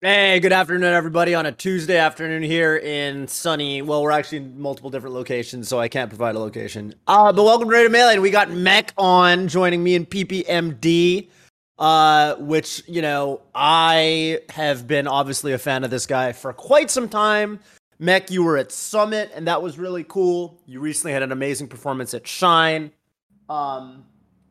Hey, good afternoon, everybody. On a Tuesday afternoon here in sunny, well, we're actually in multiple different locations, so I can't provide a location. Uh, but welcome to Radio Melee. We got Mech on joining me and PPMD, uh, which, you know, I have been obviously a fan of this guy for quite some time. Mech, you were at Summit, and that was really cool. You recently had an amazing performance at Shine. Um,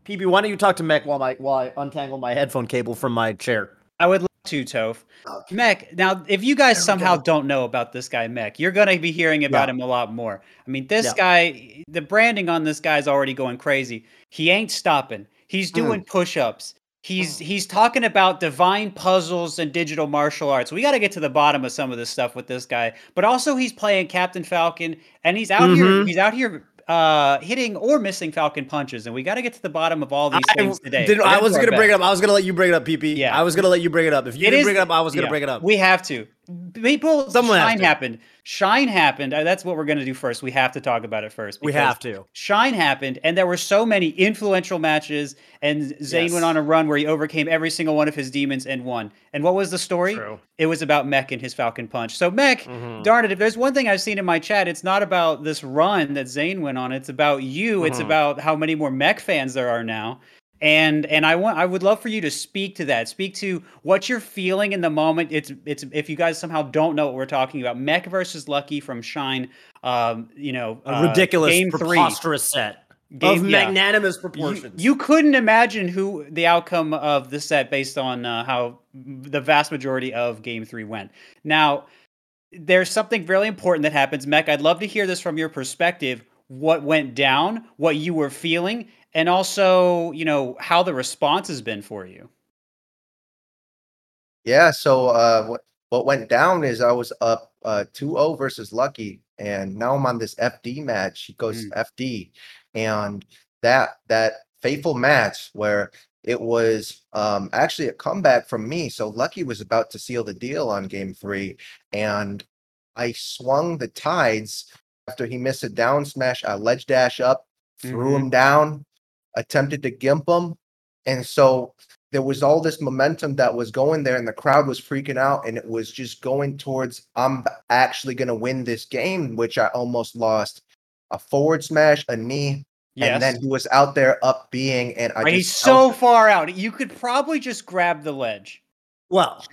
PP, why don't you talk to Mech while, my, while I untangle my headphone cable from my chair? I would love to, Toph. Mech, now, if you guys somehow don't know about this guy, Mech, you're going to be hearing about Yeah. him a lot more. I mean, this Yeah. guy, the branding on this guy's already going crazy. He ain't stopping. He's doing push ups. He's he's talking about divine puzzles and digital martial arts. We got to get to the bottom of some of this stuff with this guy. But also, he's playing Captain Falcon, and he's out here. Mhm. He's out here uh, hitting or missing Falcon punches, and we got to get to the bottom of all these I, things today. didn't- I was going to bring it up. I was going to let you bring it up, PP. Yeah. I was going to let you bring it up. If you It didn't is- bring it up, I was going to yeah, bring it up. We have to. People, Someone Shine happened. Shine happened. Uh, That's what we're going to do first. We have to talk about it first. we have to. Shine happened, and there were so many influential matches, and Zain Yes. went on a run where he overcame every single one of his demons and won. And what was the story? True. It was about Mech and his Falcon Punch. So Mech, Mhm. darn it, if there's one thing I've seen in my chat, it's not about this run that Zain went on. It's about you. It's Mhm. about how many more Mech fans there are now. And and I want I would love for you to speak to that. Speak to what you're feeling in the moment. It's it's if you guys somehow don't know what we're talking about. Mech versus Lucky from Shine. Um, you know, A uh, ridiculous, game three. preposterous set Game- of yeah. magnanimous You, proportions. you couldn't imagine who the outcome of the set based on uh, how the vast majority of Game Three went. Now, there's something really important that happens, Mech. I'd love to hear this from your perspective. What went down? What you were feeling? And also, you know, how the response has been for you. Yeah, so uh, what what went down is I was up uh 2-0 versus Lucky, and now I'm on this FD match. He goes FD, and that that fateful match where it was um actually a comeback from me. So Lucky was about to seal the deal on game three, and I swung the tides after he missed a down smash, a ledge dash up, threw him down, attempted to gimp him, and so there was all this momentum that was going there and the crowd was freaking out and it was just going towards i'm actually going to win this game which i almost lost a forward smash a knee Yes. and then he was out there up being and i Right, he's just so felt- far out. You could probably just grab the ledge. well,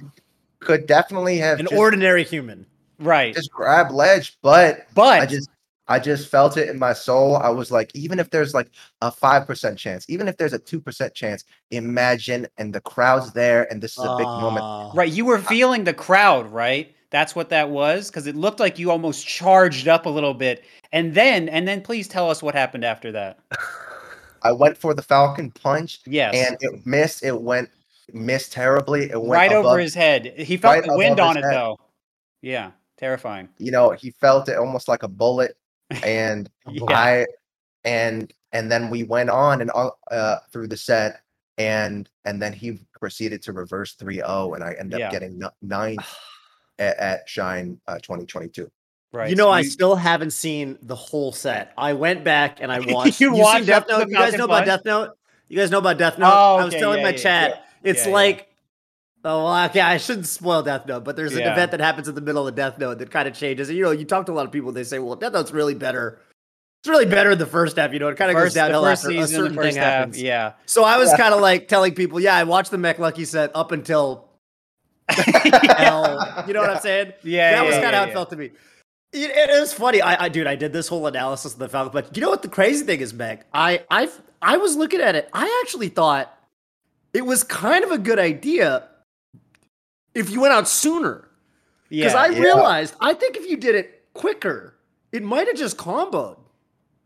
could definitely have an just, ordinary human. Right. just grab ledge but but i just i just felt it in my soul i was like even if there's like a 5% chance even if there's a 2% chance imagine and the crowd's there and this is a big moment Uh, Right, you were feeling the crowd, right? That's what that was because it looked like you almost charged up a little bit, and then and then please tell us what happened after that. i went for the falcon punch Yes, and it missed. It went missed terribly. It went right above, over his head. He felt right the wind on it head. though. Yeah, terrifying. You know, he felt it almost like a bullet, and Yeah. I and and then we went on and all- uh, through the set, and and then he proceeded to reverse 3-0, and I ended Yeah. up getting n- nine at, at Shine uh, 2022. Right. you know, so I still haven't seen the whole set. I went back and I watched. You seen watched Death Note? You guys Falcon know about Death Note? You guys know about Death Note? Oh, I was telling yeah, my yeah, chat. yeah. It's Yeah, yeah. like. Oh, well, okay. I shouldn't spoil Death Note, but there's an Yeah. event that happens in the middle of Death Note that kind of changes. And, you know, you talk to a lot of people, they say, "Well, Death Note's really better. It's really better in the first half." You know, it kind of goes downhill after a certain the first thing half. happens. Yeah. So I was Yeah. kind of like telling people, "Yeah, I watched the Mech Lucky set up until L." You know what I'm saying? Yeah, that yeah, was kind of yeah, how it yeah. felt to me. It, it is funny. I, I, dude, I did this whole analysis of the Falcon but You know what the crazy thing is, Mech? I, I, I was looking at it. I actually thought it was kind of a good idea if you went out sooner. Because Yeah. I Yeah. realized, I think if you did it quicker, it might have just comboed.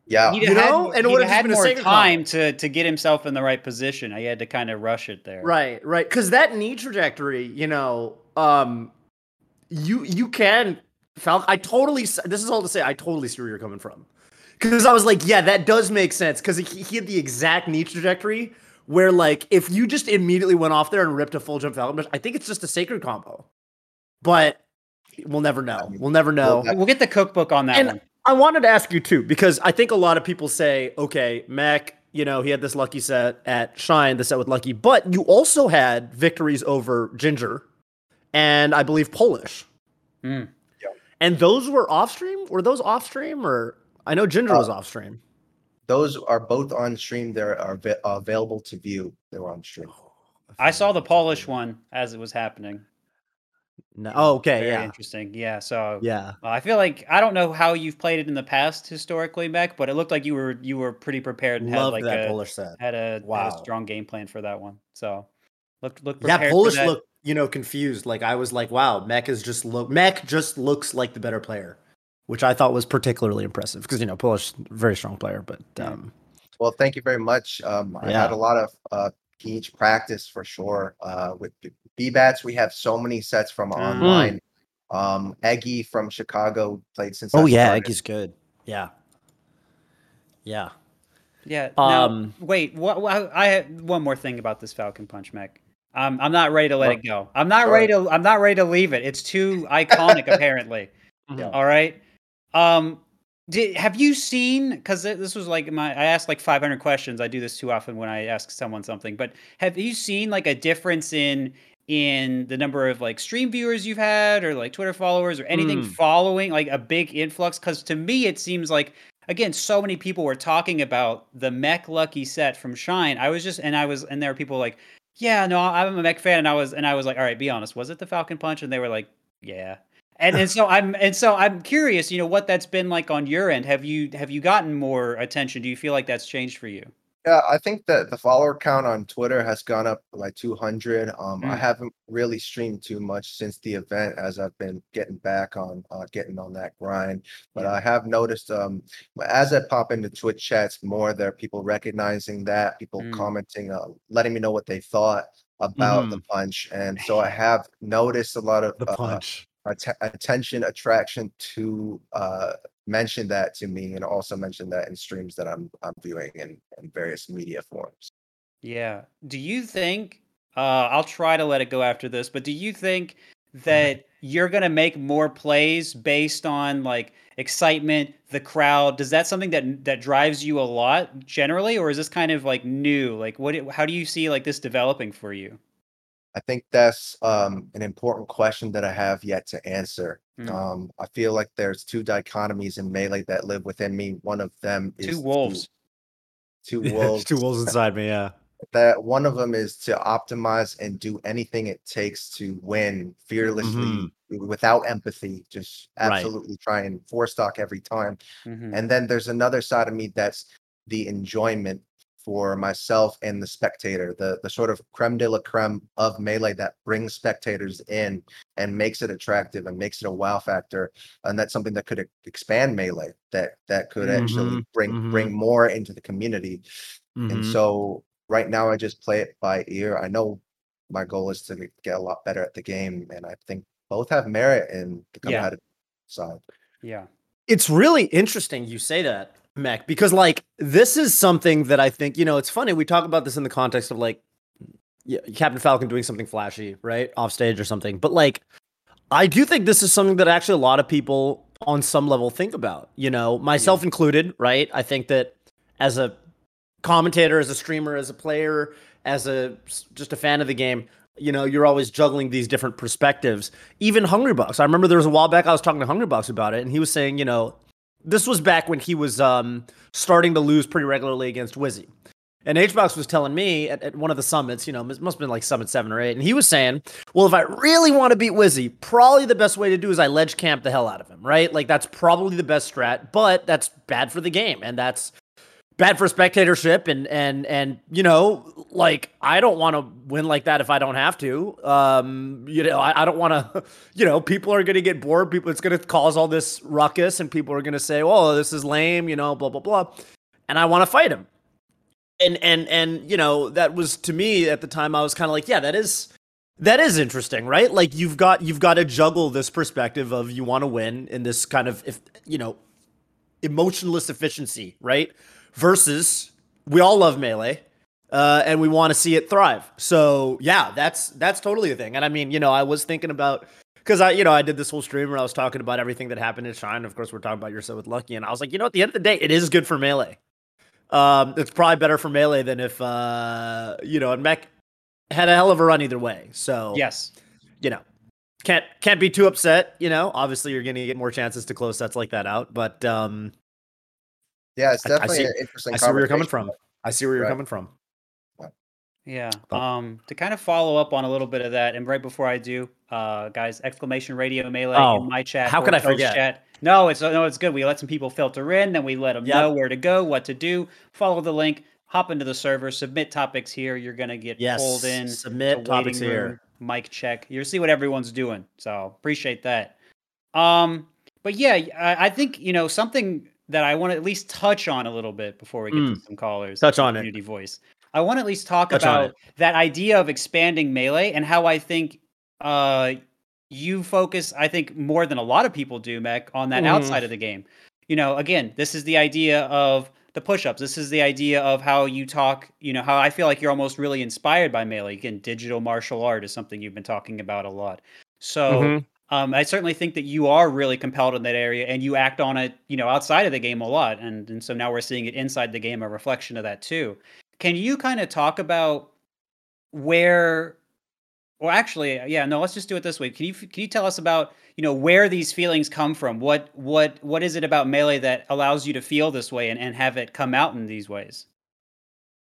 Yeah, He'd you had, know, and it he'd would've had been more sacred time to to get himself in the right position. He had to kind of rush it there. Right, right. Because that knee trajectory, you know, um, you you can Falcon. I totally. This is all to say, I totally see where you're coming from. Because I was like, yeah, that does make sense. Because he, he had the exact knee trajectory where, like, if you just immediately went off there and ripped a full jump Falcon Punch, I think it's just a sacred combo. But we'll never know. We'll never know. Well, We'll get the cookbook on that And one. I wanted to ask you too, because I think a lot of people say, okay, Mech, you know, he had this lucky set at Shine, the set with Lucky, but you also had victories over Ginger and I believe Polish. Mm. And those were off stream. Were those off stream or I know Ginger Uh, was off stream. Those are both on stream. They are av- available to view. They're on stream. I saw the Polish one as it was happening. No. Oh, okay. Very Yeah. interesting. Yeah. So Yeah. uh, I feel like I don't know how you've played it in the past historically, Mech, but it looked like you were you were pretty prepared and had like that a Polish set. had a, had a Wow. strong game plan for that one. So looked looked Yeah, prepared. for Polish that. looked, you know, confused. Like I was like, wow, Mech is just look Mech just looks like the better player, which I thought was particularly impressive because you know, Polish very strong player, but um Well, thank you very much. Um, I Yeah. had a lot of uh, Geech practice for sure. Uh, with B- BBATs, we have so many sets from Mm. online. Um, Eggy from Chicago played since. Oh yeah, started. Eggy's good. Yeah. Yeah. Yeah. Now, Um, wait. What, what? I had one more thing about this Falcon Punch, Mech. Um, I'm not ready to let Well, it go. I'm not sure. ready to. I'm not ready to leave it. It's too iconic, apparently. Yeah. All right. Um, did have you seen? Because this was like my. I asked like 500 questions. I do this too often when I ask someone something. But have you seen like a difference in in the number of like stream viewers you've had, or like Twitter followers, or anything Hmm. following like a big influx? Because to me, it seems like again, so many people were talking about the Mech Lucky set from Shine. I was just, and I was, and there were people like, yeah, no, I'm a Mech fan, and I was, and I was like, all right, be honest, was it the Falcon Punch? And they were like, yeah. And, and so I'm and so I'm curious, you know, what that's been like on your end. Have you have you gotten more attention? Do you feel like that's changed for you? Yeah, I think that the follower count on Twitter has gone up like 200. Um, I Mm. haven't really streamed too much since the event as I've been getting back on uh, getting on that grind. But Yeah. I have noticed um, as I pop into Twitch chats more, there are people recognizing that, people Mm. commenting, uh, letting me know what they thought about the punch. And so I have noticed a lot of The uh, punch. Att- attention attraction to uh mention that to me and also mention that in streams that I'm I'm viewing in, in various media forms. Yeah. Do you think uh I'll try to let it go after this, but do you think that you're going to make more plays based on like excitement, the crowd? Does that something that that drives you a lot generally or is this kind of like new? Like what how do you see like this developing for you? I think that's um an important question that I have yet to answer. Mm. Um I feel like there's two dichotomies in melee that live within me. One of them is Two wolves. Two There's wolves. two wolves inside me, yeah. that one of them is to optimize and do anything it takes to win fearlessly without empathy just Right. absolutely try and four stock every time Mhm. and then there's another side of me that's the enjoyment for myself and the spectator the the sort of creme de la creme of melee that brings spectators in and makes it attractive and makes it a wow factor and that's something that could expand melee that that could actually Mhm, bring mhm. bring more into the community and Mhm. so right now I just play it by ear. I know my goal is to get a lot better at the game, and I think both have merit in the Yeah. competitive side. Yeah. It's really interesting you say that, Mech, because like this is something that I think, you know, it's funny. We talk about this in the context of like yeah, Captain Falcon doing something flashy, right? Off stage or something. But like I do think this is something that actually a lot of people on some level think about, you know, myself included, right? I think that as a commentator, as a streamer, as a player, as a just a fan of the game, you know, you're always juggling these different perspectives. Even Hungrybox. I remember there was a while back I was talking to Hungrybox about it, and he was saying, you know, this was back when he was um, starting to lose pretty regularly against Wizzy. And HBox was telling me at, at one of the summits, you know, it must have been like summit seven or eight, and he was saying, well, if I really want to beat Wizzy, probably the best way to do is I ledge camp the hell out of him, right? Like that's probably the best strat, but that's bad for the game, and that's bad for spectatorship and and and you know like i don't want to win like that if i don't have to. Um you know i, I don't want to you know people are going to get bored. People it's going to cause all this ruckus and people are going to say oh this is lame you know blah blah blah. And i want to fight him. And and and you know that was to me at the time i was kind of like yeah that is that is interesting right? Like you've got you've got to juggle this perspective of you want to win in this kind of if you know emotionless efficiency right versus we all love melee uh, and we want to see it thrive. So yeah that's that's totally a thing. And i mean you know i was thinking about because i you know i did this whole stream where i was talking about everything that happened in shine. Of course we're talking about yourself with lucky. And i was like you know at the end of the day it is good for melee. Um it's probably better for melee than if uh you know and mech had a hell of a run either way. So Yes. you know can't can't be too upset. You know, obviously you're going to get more chances to close sets like that out, but um, yeah, it's I- I definitely see- an interesting. I see where you're coming from. I see where you're Right. coming from. Yeah. Um, to kind of follow up on a little bit of that, and right before I do, uh, guys, exclamation radio melee Oh, in my chat. how can I Coach forget? Chat. No, it's no, it's good. We let some people filter in, then we let them Yep. know where to go, what to do. Follow the link, hop into the server, submit topics here. You're gonna get Yes, pulled in. submit to topics waiting here. room, mic check. You'll see what everyone's doing. So appreciate that. Um, but yeah, I, I think you know something that I want to at least touch on a little bit before we get to some callers. Mm. Touch on it. Community voice. I want to at least talk Touch about that idea of expanding melee and how I think uh you focus. I think more than a lot of people do, Mech, on that Mhm. outside of the game. You know, again, this is the idea of the push-ups. This is the idea of how you talk. You know, how I feel like you're almost really inspired by melee. Again, digital martial art is something you've been talking about a lot. So. Mhm. Um, I certainly think that you are really compelled in that area, and you act on it, you know, outside of the game a lot, and and so now we're seeing it inside the game, a reflection of that too. Can you kind of talk about where, well, actually, yeah, no, let's just do it this way. Can you can you tell us about you know where these feelings come from? What what what is it about melee that allows you to feel this way and, and have it come out in these ways?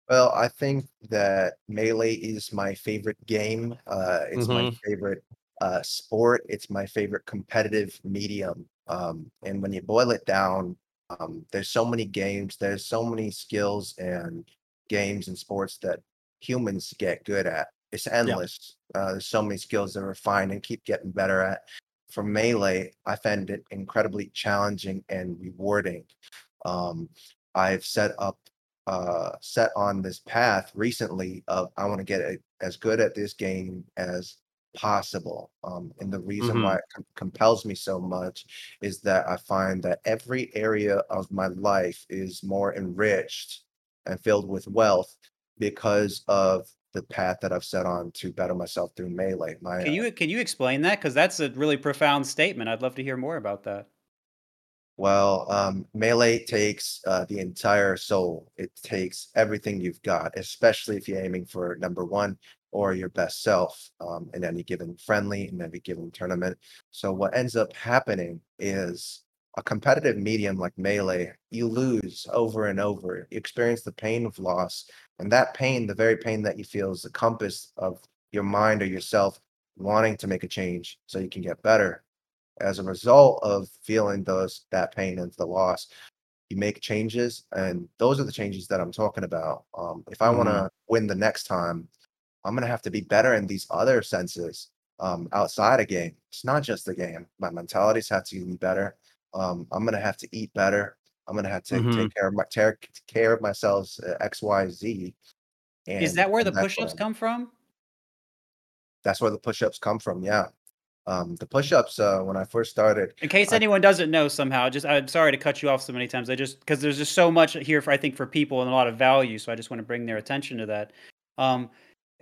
Well, I think that Melee is my favorite game. Uh, it's my Mhm. favorite uh, sport. It's my favorite competitive medium. Um, and when you boil it down, um, there's so many games, there's so many skills and games and sports that humans get good at. It's endless. Uh, there's so many skills that refine and keep getting better at. For Melee, I found it incredibly challenging and rewarding. Um, I've set up uh, set on this path recently of I want to get a, as good at this game as possible. Um, and the reason Mhm. why it com- compels me so much is that I find that every area of my life is more enriched and filled with wealth because of the path that I've set on to better myself through melee. My Can uh, you can you explain that? Because that's a really profound statement. I'd love to hear more about that. Well, um, melee takes uh, the entire soul. It takes everything you've got, especially if you're aiming for number one or your best self um, in any given friendly, in any given tournament. So what ends up happening is a competitive medium like melee, you lose over and over. You experience the pain of loss, and that pain, the very pain that you feel, is the compass of your mind or yourself wanting to make a change so you can get better as a result of feeling those that pain and the loss you make changes and those are the changes that i'm talking about um, if i want to win the next time i'm going to have to be better in these other senses um, outside a game it's not just the game my mentalities have to be better um, i'm going to have to eat better i'm going to have to Mhm. take care of my take care of myself uh, x y z Is that where the and push-ups come from? that's where the push-ups come from yeah um, the push-ups uh, when i first started In case I- anyone doesn't know somehow, just I'm sorry to cut you off so many times. I just because there's just so much here for I think for people and a lot of value, so I just want to bring their attention to that. Um,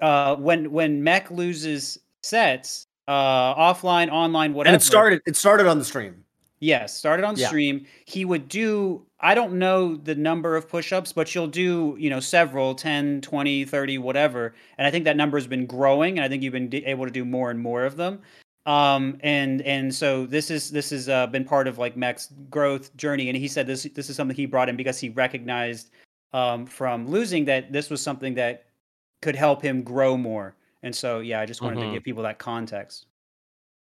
uh, when when Mech loses sets, uh, offline, online, whatever. And it started. It started on the stream. Yes, started on Yeah. stream. He would do I don't know the number of push-ups, but you'll do, you know, several, 10, 20, 30, whatever. And I think that number has been growing and I think you've been able to do more and more of them. Um and and so this is this has uh, been part of like Mech's growth journey and he said this this is something he brought in because he recognized um from losing that this was something that could help him grow more. And so yeah, I just wanted to Mhm. give people that context.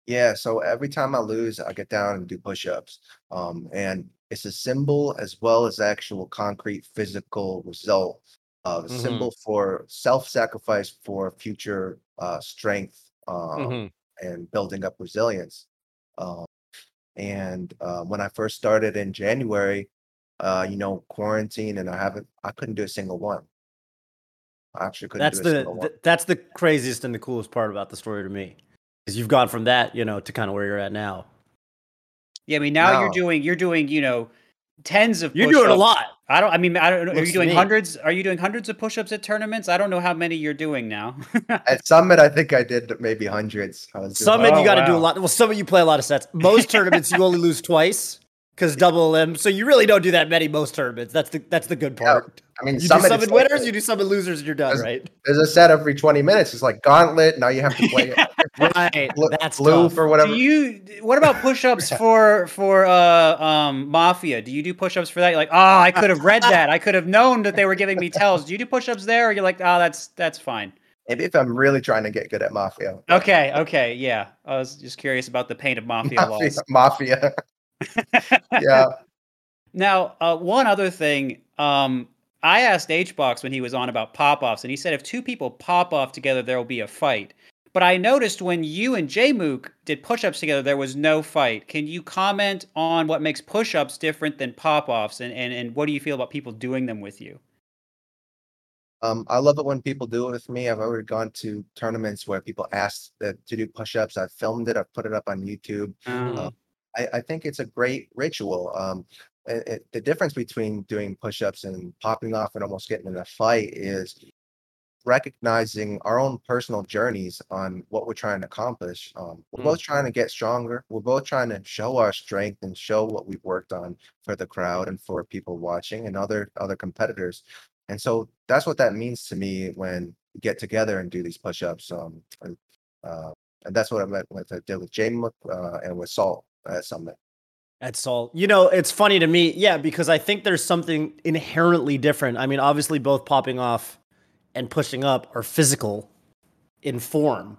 Yeah, so every time I lose, I get down and do push-ups. Um, and it's a symbol as well as actual concrete physical result of a Mhm. symbol for self-sacrifice for future uh, strength um, Mhm. and building up resilience. Um, and uh, when I first started in January, uh, you know, quarantine, and I haven't, I couldn't do a single one. I actually couldn't That's do a the, one. th- that's the craziest and the coolest part about the story to me, is you've gone from that, you know, to kind of where you're at now. Yeah, I mean now you're doing you're doing, you know, tens of You're doing a lot. I don't I mean I don't know are you doing hundreds are you doing hundreds of push-ups at tournaments? I don't know how many you're doing now. At Summit, I think I did maybe hundreds. I was doing Summit, Oh, you got to do a lot. Well, Summit, you play a lot of sets. Most tournaments, you only lose twice because double elim. So you really don't do that many most tournaments. That's the that's the good Yeah, part. I mean, You do summon winners, a- you do summon losers, and you're done, Does- right? there's a set every 20 minutes. It's like gauntlet. Now you have to play it, right. Bl- That's blue tough. for whatever. Do you? What about push-ups for for uh um mafia? Do you do push-ups for that? You're like, oh, I could have read that. I could have known that they were giving me tells. Do you do push-ups there, or you're like, oh, that's that's fine. Maybe if I'm really trying to get good at mafia. Okay, okay, yeah. I was just curious about the paint of mafia, Mafia. laws. mafia. yeah. Now, uh, one other thing. Um, I asked HBox when he was on about pop-offs, and he said if two people pop off together, there will be a fight. But I noticed when you and Jmook did push-ups together, there was no fight. Can you comment on what makes push-ups different than pop-offs, and, and, and what do you feel about people doing them with you? Um, I love it when people do it with me. I've already gone to tournaments where people ask that to do push-ups. I've filmed it. I've put it up on YouTube. Uh, I, I think it's a great ritual. Um, it, it- the difference between doing push-ups and popping off and almost getting in a fight is recognizing our own personal journeys on what we're trying to accomplish. Um, we're Mm. both trying to get stronger. We're both trying to show our strength and show what we've worked on for the crowd and for people watching and other other competitors. And so that's what that means to me when we get together and do these push-ups. Um, and, uh, and that's what I meant with I did with Jmook, uh, and with Salt at Summit. That's all. You know, it's funny to me, yeah, because I think there's something inherently different. I mean, obviously, both popping off and pushing up are physical in form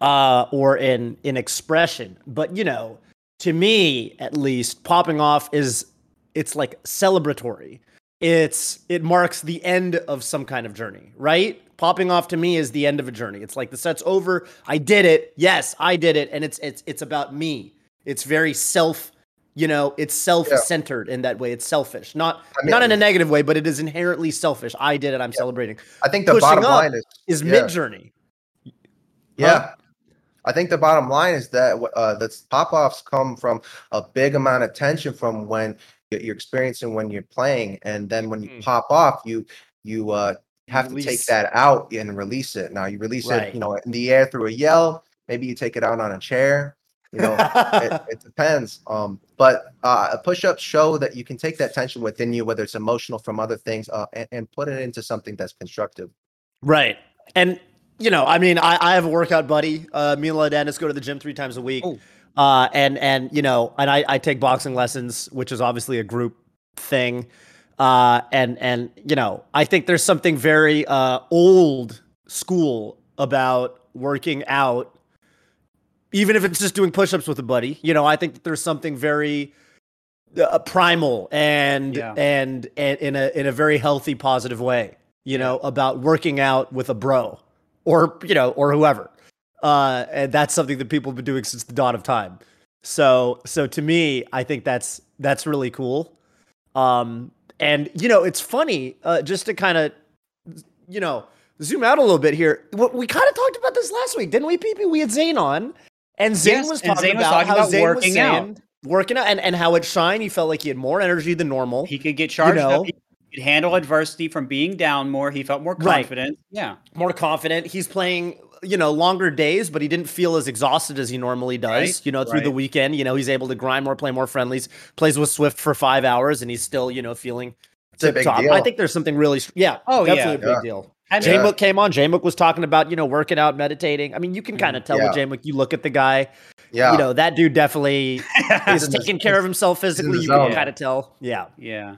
uh, or in in expression. But you know, to me, at least, popping off is it's like celebratory. It's it marks the end of some kind of journey, right? Popping off to me is the end of a journey. It's like the set's over. I did it. Yes, I did it, and it's it's it's about me. It's very self you know it's self-centered in that way it's selfish not I mean- not in a negative way but it is inherently selfish i did it i'm celebrating I think the Pushing bottom line is is Yeah. mid-journey Yeah. I think the bottom line is that uh, the pop-offs come from a big amount of tension from when you're experiencing when you're playing, and then when you Mhm. pop off, you you uh, have to take that out and release it. Now you release Right. it, you know, in the air through a yell. Maybe you take it out on a chair. You know, it, it depends. Um, but uh, push-ups show that you can take that tension within you, whether it's emotional from other things, uh, and, and put it into something that's constructive. right and you know i mean i, I have a workout buddy uh me and Dennis go to the gym three times a week Oh. uh and and you know and I, I take boxing lessons which is obviously a group thing uh and and you know i think there's something very uh old school about working out even if it's just doing push-ups with a buddy you know i think that there's something very uh, primal and Yeah. and and in a in a very healthy positive way you know about working out with a bro or you know or whoever. Uh and that's something that people have been doing since the dawn of time. So so to me i think that's that's really cool. Um and you know it's funny uh just to kind of you know zoom out a little bit here. We, we kind of talked about this last week didn't we PP? we had Zain on and Zain Yes, was talking Zain was about talking how about Zain was working out. working out and, and how at shine he felt like he had more energy than normal He could get charged know? up. He could handle adversity from being down more. He felt more Right. confident. Yeah. more confident. He's playing, you know, longer days, but he didn't feel as exhausted as he normally does. Right, You know, through the weekend, you know, he's able to grind more, play more friendlies, plays with Swift for five hours, and he's still, you know, feeling It's a tip big top. deal. I think there's something really, yeah, Oh, yeah. definitely a Yeah. big deal. And Jmook came on. Jmook was talking about, you know, working out, meditating. I mean, you can kind of tell with Yeah. Jmook. You look at the guy, Yeah. you know, that dude definitely is in the- taking care of himself physically. the You can kind of tell. Yeah. yeah.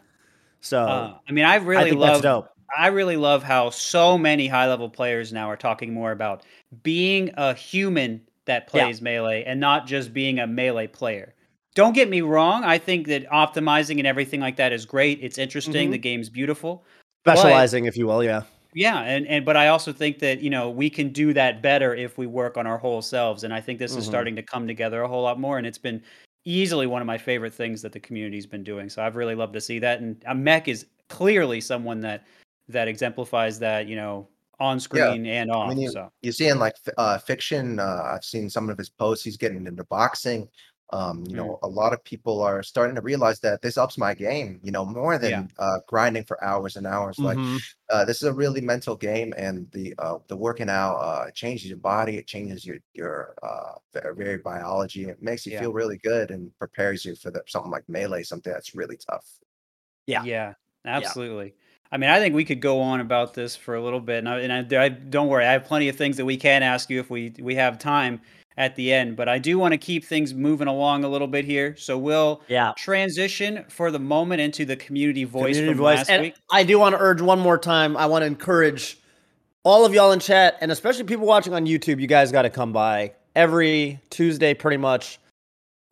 So Uh, I mean, I I really think love. I really love how so many high level players now are talking more about being a human that Yeah. plays melee and not just being a melee player. Don't get me wrong. I think that optimizing and everything like that is great. It's interesting. Mhm. The game's beautiful. But- Specializing, if you will. Yeah. Yeah, and, and but I also think that you know we can do that better if we work on our whole selves, and I think this is Mhm. starting to come together a whole lot more, and it's been easily one of my favorite things that the community's been doing. So I've really loved to see that, and uh, Mech is clearly someone that that exemplifies that, you know, on screen and off. you- so you see in like uh, fiction uh, i've seen some of his posts he's getting into boxing um, you know a lot of people are starting to realize that this ups my game you know more than Yeah. uh, grinding for hours and hours like Mhm. uh, this is a really mental game and the uh, the working out uh, changes your body it changes your your uh, very biology it makes you Yeah. feel really good and prepares you for the, something like melee something that's really tough Yeah. yeah, absolutely. I mean, I think we could go on about this for a little bit, and I, and I, I don't worry, I have plenty of things that we can ask you if we we have time at the end. But I do want to keep things moving along a little bit here, so we'll Yeah. transition for the moment into the community voice Community from voice. last and week. I do want to urge one more time. I want to encourage all of y'all in chat, and especially people watching on YouTube. You guys got to come by every Tuesday, pretty much.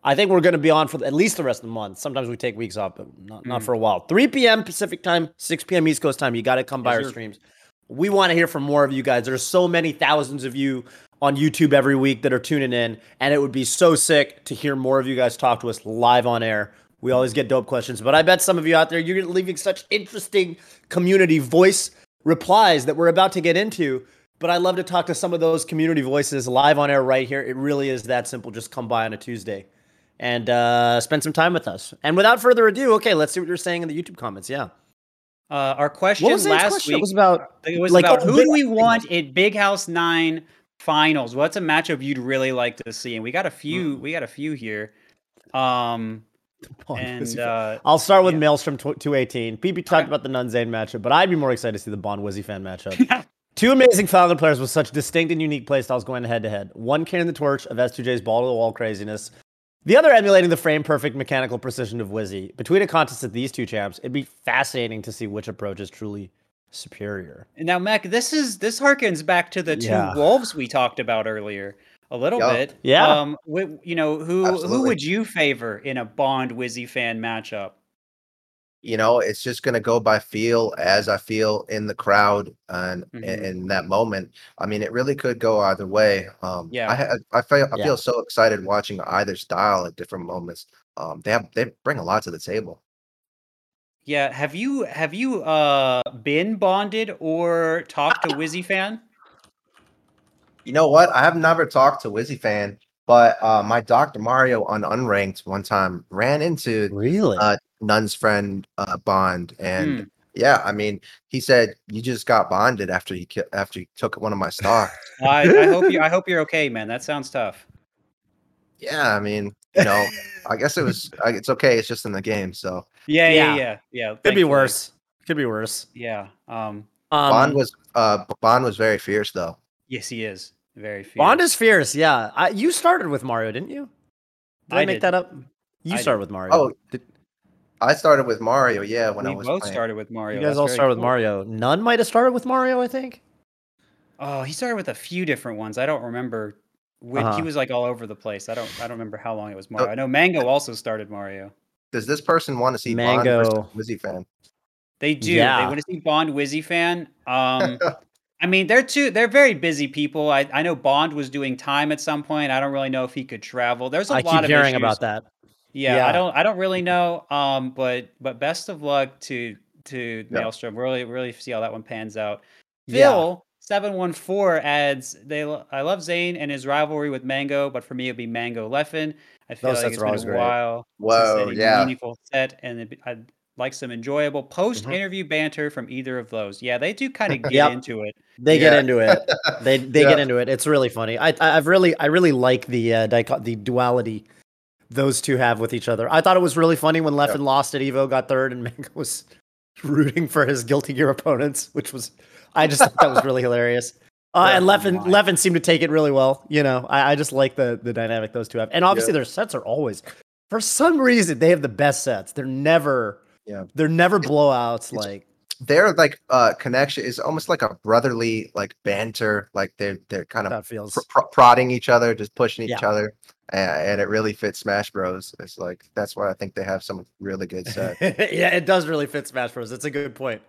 I think we're going to be on for at least the rest of the month. Sometimes we take weeks off, but not, not Mm. for a while. 3 p.m. Pacific time, 6 p.m. East Coast time. You got to come by Yes, our sir. streams. We want to hear from more of you guys. There's so many thousands of you on YouTube every week that are tuning in, and it would be so sick to hear more of you guys talk to us live on air. We always get dope questions, but I bet some of you out there you're leaving such interesting community voice replies that we're about to get into. But I love to talk to some of those community voices live on air right here. It really is that simple. Just come by on a Tuesday and uh, spend some time with us. And without further ado, okay, let's see what you're saying in the YouTube comments. Yeah. Uh, our question What was Zain's last question? week It was about It was Like, about oh, who do we want at Big House Nine finals? What's a matchup you'd really like to see? And we got a few. We got a few here. Um, and uh, I'll start with yeah. Maelstrom tw- 218. PP talked Okay. about the n0ne Zain matchup, but I'd be more excited to see the Bond Wizzy fan matchup. Two amazing Falcon players with such distinct and unique playstyles going head to head. One carrying the torch of S2J's ball to the wall craziness, the other emulating the frame perfect mechanical precision of Wizzy. Between a contest of these two champs, it'd be fascinating to see which approach is truly superior. now, Mech, this is this harkens back to the two Yeah. wolves we talked about earlier a little Yup. bit. Yeah. Um, wh- you know who who would you favor in a Bond Wizzy fan matchup? you know, it's just gonna go by feel as I feel in the crowd and Mhm. in, in that moment. I mean, it really could go either way. Um, Yeah. I ha- I feel I Yeah. feel so excited watching either style at different moments. Um, they have they bring a lot to the table. Yeah, have you have you uh been bonded or talked to Wizzy fan? You know what? I have never talked to Wizzy fan, but uh, my Dr. Mario on Unranked one time ran into Really? Uh, n0ne's friend uh, Bond, and Hmm. yeah, I mean, he said you just got bonded after he ki- after he took one of my stocks. I, I hope you I hope you're okay, man. That sounds tough. yeah, I mean, you know, I guess it was. I- It's okay. It's just in the game. So Yeah, yeah, Yeah. yeah, yeah. Could be worse. Could be worse. Yeah. Um. Um, Bond was uh Bond was very fierce though. Yes, he is very fierce. Bond is fierce. Yeah, I, you started with Mario, didn't you? Did I, I make did. that up? You I started did. with Mario. Oh, Did- I started with Mario. Yeah, when I was both playing. started with Mario. you guys That's all very started with. Mario. n0ne might have started with Mario, I think. Oh, he started with a few different ones. I don't remember. When Uh-huh. He was like all over the place. I don't. I don't remember how long it was Mario. I know Mango also started Mario. Does this person want to see Mango. Bond versus Wizzy fan? They do. Yeah. They want to see Bond Wizzy fan. Um, I mean, they're two. They're very busy people. I, I know Bond was doing time at some point. I don't really know if he could travel. There's a I lot keep of hearing issues. about that. Yeah, Yeah. I don't. I don't really know. Um, but but best of luck to to Yeah. Maelstrom. Really really see how that one pans out. Yeah. Phil seven one four adds. They I love Zain and his rivalry with Mango, but for me it'd be Mango Leffen. I feel Those like it's been a great. while since Whoa, any yeah. meaningful set, and it'd be- I'd like some enjoyable post interview banter from either of those. Yeah, they do kind of get Yep. into it. They get into it. They they Yeah. get into it. It's really funny. I I- I've really I really like the uh, dicho- the duality those two have with each other. I thought it was really funny when Leffen lost at Evo, got third, and Mango was rooting for his Guilty Gear opponents, which was I just thought that was really hilarious. Uh, and Levin. Leffen seemed to take it really well. You know, I, I just like the the dynamic those two have, and obviously Yeah. their sets are always for some reason they have the best sets. They're never Yeah. they're never blowouts. Like Their like uh connection is almost like a brotherly like banter. Like they're they're kind of feels. pr- pr- prodding each other, just pushing each Yeah. other, and, and it really fits Smash Bros. It's like that's why I think they have some really good set. yeah, it does really fit Smash Bros. It's a good point.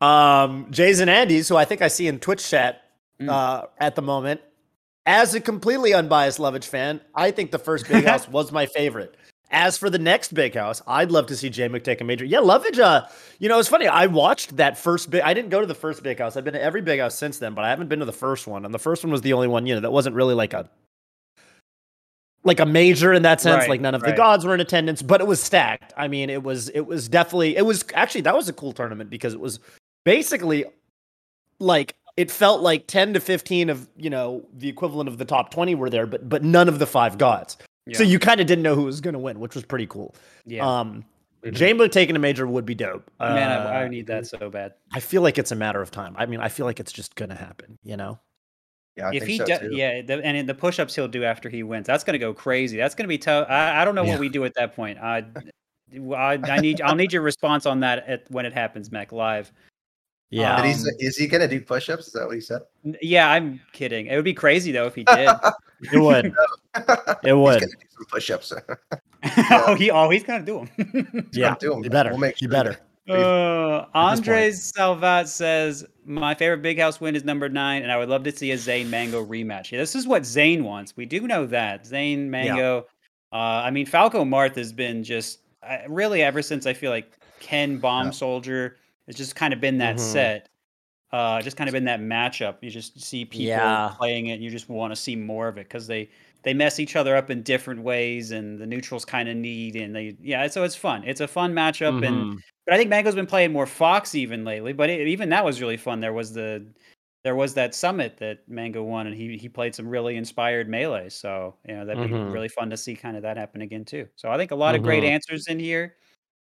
Um, Jason Andes, who I think I see in Twitch chat Mm. uh, at the moment, as a completely unbiased Lovage fan, I think the first Big House was my favorite. As for the next Big House, I'd love to see Jmook take a major. Yeah, Lovage. Uh, you know, it's funny. I watched that first big. I didn't go to the first Big House. I've been to every Big House since then, but I haven't been to the first one. And the first one was the only one, you know, that wasn't really like a like a major in that sense. Right, like none of the gods were in attendance, but it was stacked. I mean, it was it was definitely it was actually that was a cool tournament because it was basically like it felt like 10 to 15 of you know the equivalent of the top 20 were there but but none of the five gods so you kind of didn't know who was going to win which was pretty cool Yeah. um Mhm. Jmook taking a major would be dope. Man, I, I Uh, need that so bad. I feel like it's a matter of time. I mean, I feel like it's just gonna happen. You know? Yeah, I if think he so does, yeah, the, and the push-ups he'll do after he wins, that's gonna go crazy. That's gonna be tough. I, I don't know Yeah. what we do at that point. I, I, I need, I'll need your response on that at, when it happens, Mech, live. Yeah. Did he Um, is he gonna do push-ups? Is that what he said? Yeah, I'm kidding. It would be crazy though if he did. it would. It He's would. gonna do some push-ups. oh, he, oh, he's gonna do them. Yeah. Do them, You better. We'll make you better. that- Uh. Andres Salvat says, My favorite Big House win is number nine, and I would love to see a Zain Mango rematch. Yeah, this is what Zain wants. We do know that. Zain Mango. Uh, I mean, Falco Marth has been just uh, really ever since I feel like Ken Bomb Yeah. Soldier has just kind of been that Mhm. set. Uh, just kind of been that matchup. You just see people Yeah. playing it, and you just want to see more of it because they they mess each other up in different ways, and the neutrals kind of need, and they yeah. So it's fun. It's a fun matchup, and Mhm. but I think Mango's been playing more Fox even lately. But it, even that was really fun. There was the there was that summit that Mango won, and he he played some really inspired melee. So you know that'd be Mhm. really fun to see kind of that happen again too. So I think a lot of great answers in here,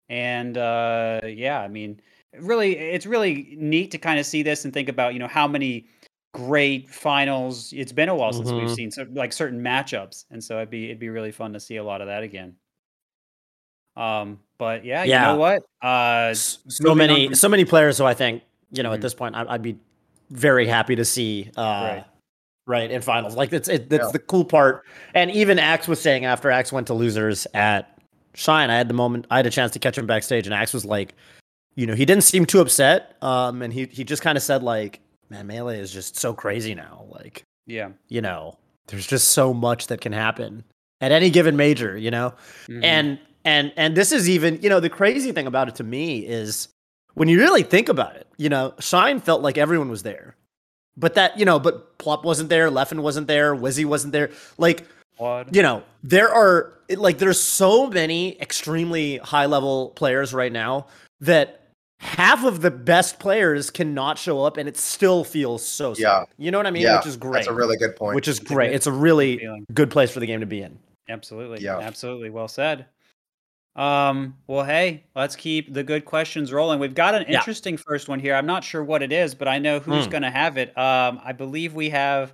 and uh, yeah, I mean, really, it's really neat to kind of see this and think about you know how many great finals. It's been a while since we've Mhm. seen so, like certain matchups, and so it'd be it'd be really fun to see a lot of that again. Um, but yeah, you know what? Uh, so many from- so many players who I think you know Mhm. at this point I, I'd be very happy to see uh Right. right, in finals like it's it, that's Yeah. the cool part and even Axe was saying after Axe went to losers at Shine I had the moment I had a chance to catch him backstage and Axe was like you know he didn't seem too upset um and he he just kind of said like man melee is just so crazy now like yeah. you know there's just so much that can happen at any given major you know Mhm. and and and this is even you know the crazy thing about it to me is when you really think about it you know shine felt like everyone was there but that you know but plup wasn't there leffen wasn't there wizzy wasn't there like you know there are like there's so many extremely high level players right now that half of the best players cannot show up and it still feels so sad. Yeah. you know what i mean yeah, which is great That's a really good point. which is great it's a really feeling. good place for the game to be in Absolutely. Yeah. Absolutely. Well said. Um, well, hey, let's keep the good questions rolling. We've got an Yeah. interesting first one here. I'm not sure what it is, but I know who's Hmm. going to have it. Um, I believe we have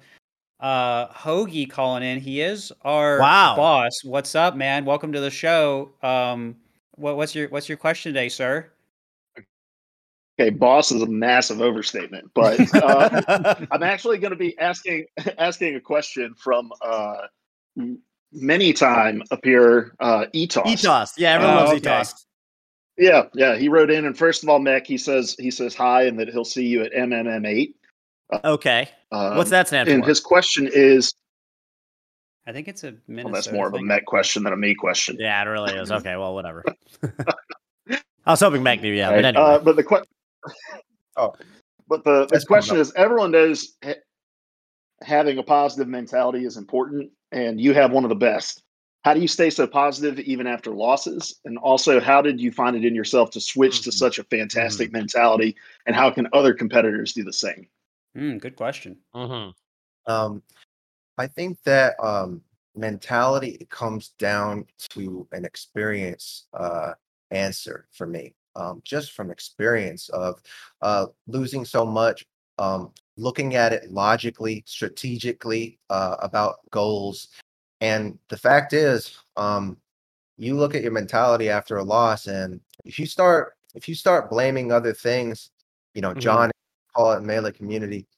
uh Hoagie calling in. He is our Wow. boss. What's up, man? Welcome to the show. Um, what, what's your what's your question today, sir? Okay, boss is a massive overstatement, but uh, I'm actually going to be asking asking a question from uh, many time appear uh, Etos. etos yeah everyone Oh, loves okay. etos Yeah, yeah. He wrote in, and first of all, Mech, he says he says hi, and that he'll see you at MMM eight. okay Um, what's that stand And for his question is, I think it's a Minnesota. well, that's more of a thing. Mech question than a me question. Yeah, it really is. Okay, well, whatever. I was hoping Mech knew, yeah, but anyway. Uh, but the que- Oh. but the, the question is, everyone knows ha- having a positive mentality is important, and you have one of the best. How do you stay so positive even after losses? And also, how did you find it in yourself to switch to Mhm. such a fantastic mentality? And how can other competitors do the same? Hmm, good question. Mhm. Um, I think that um, mentality comes down to an experience uh, answer for me. Um, just from experience of uh, losing so much, um, looking at it logically, strategically uh, about goals, and the fact is, um, you look at your mentality after a loss, and if you start if you start blaming other things, you know, Mhm. John call it melee community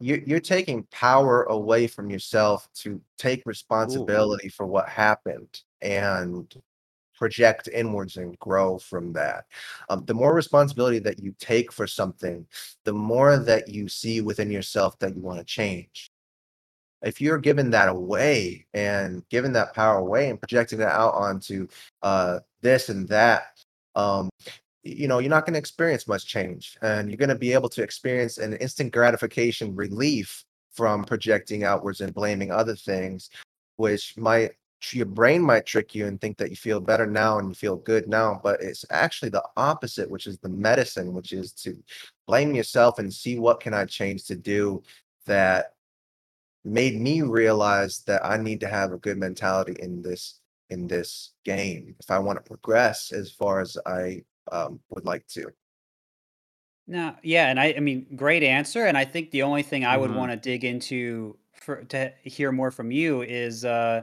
you're, you're taking power away from yourself to take responsibility for what happened. And project inwards and grow from that. Um, the more responsibility that you take for something, the more that you see within yourself that you want to change. If you're giving that away and giving that power away and projecting that out onto uh, this and that, um, you know, you're not going to experience much change and you're going to be able to experience an instant gratification relief from projecting outwards and blaming other things, which might your brain might trick you and think that you feel better now and you feel good now, but it's actually the opposite, which is the medicine, which is to blame yourself and see what can I change to do that made me realize that I need to have a good mentality in this in this game if I want to progress as far as I um, would like to. No, yeah, and I, I mean, great answer. And I think the only thing I would Mhm. want to dig into for to hear more from you is, uh,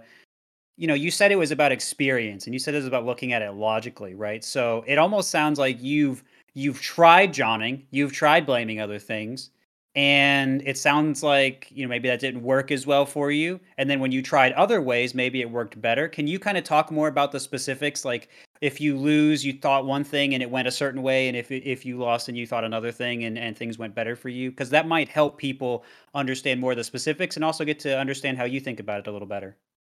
you know, you said it was about experience, and you said it was about looking at it logically, right? So it almost sounds like you've you've tried Johnning, you've tried blaming other things, and it sounds like you know maybe that didn't work as well for you. And then when you tried other ways, maybe it worked better. Can you kind of talk more about the specifics, like? if you lose, you thought one thing and it went a certain way, and if if you lost and you thought another thing and, and things went better for you, because that might help people understand more of the specifics and also get to understand how you think about it a little better.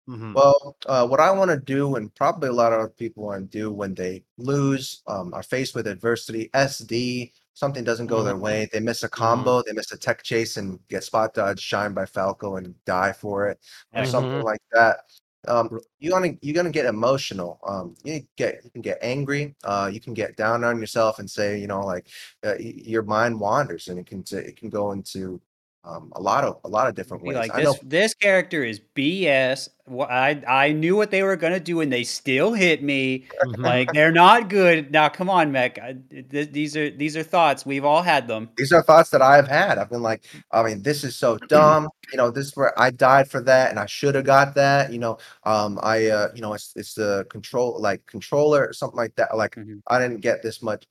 Mhm. Well, uh, what I want to do, and probably a lot of other people want to do when they lose, um, are faced with adversity, SD, something doesn't go their Mhm. way, they miss a combo, they miss a tech chase and get spot dodge, shine by Falco and die for it, or something Mhm. like that. Um, you're gonna you're gonna get emotional. Um, you get you can get angry. Uh, you can get down on yourself and say, you know, like uh, your mind wanders, and it can it can go into um, a lot of a lot of different ways. like I know this this character is BS. I I knew what they were gonna do and they still hit me. Like they're not good. Now come on, Mech. I- th- These are these are thoughts we've all had them. these are thoughts that I've had. I've been like, I mean, this is so dumb. You know, this is where I died for that, and I should have got that. You know, um, I, uh, you know, it's it's the control, like controller or something like that. Like, Mhm. I didn't get this much.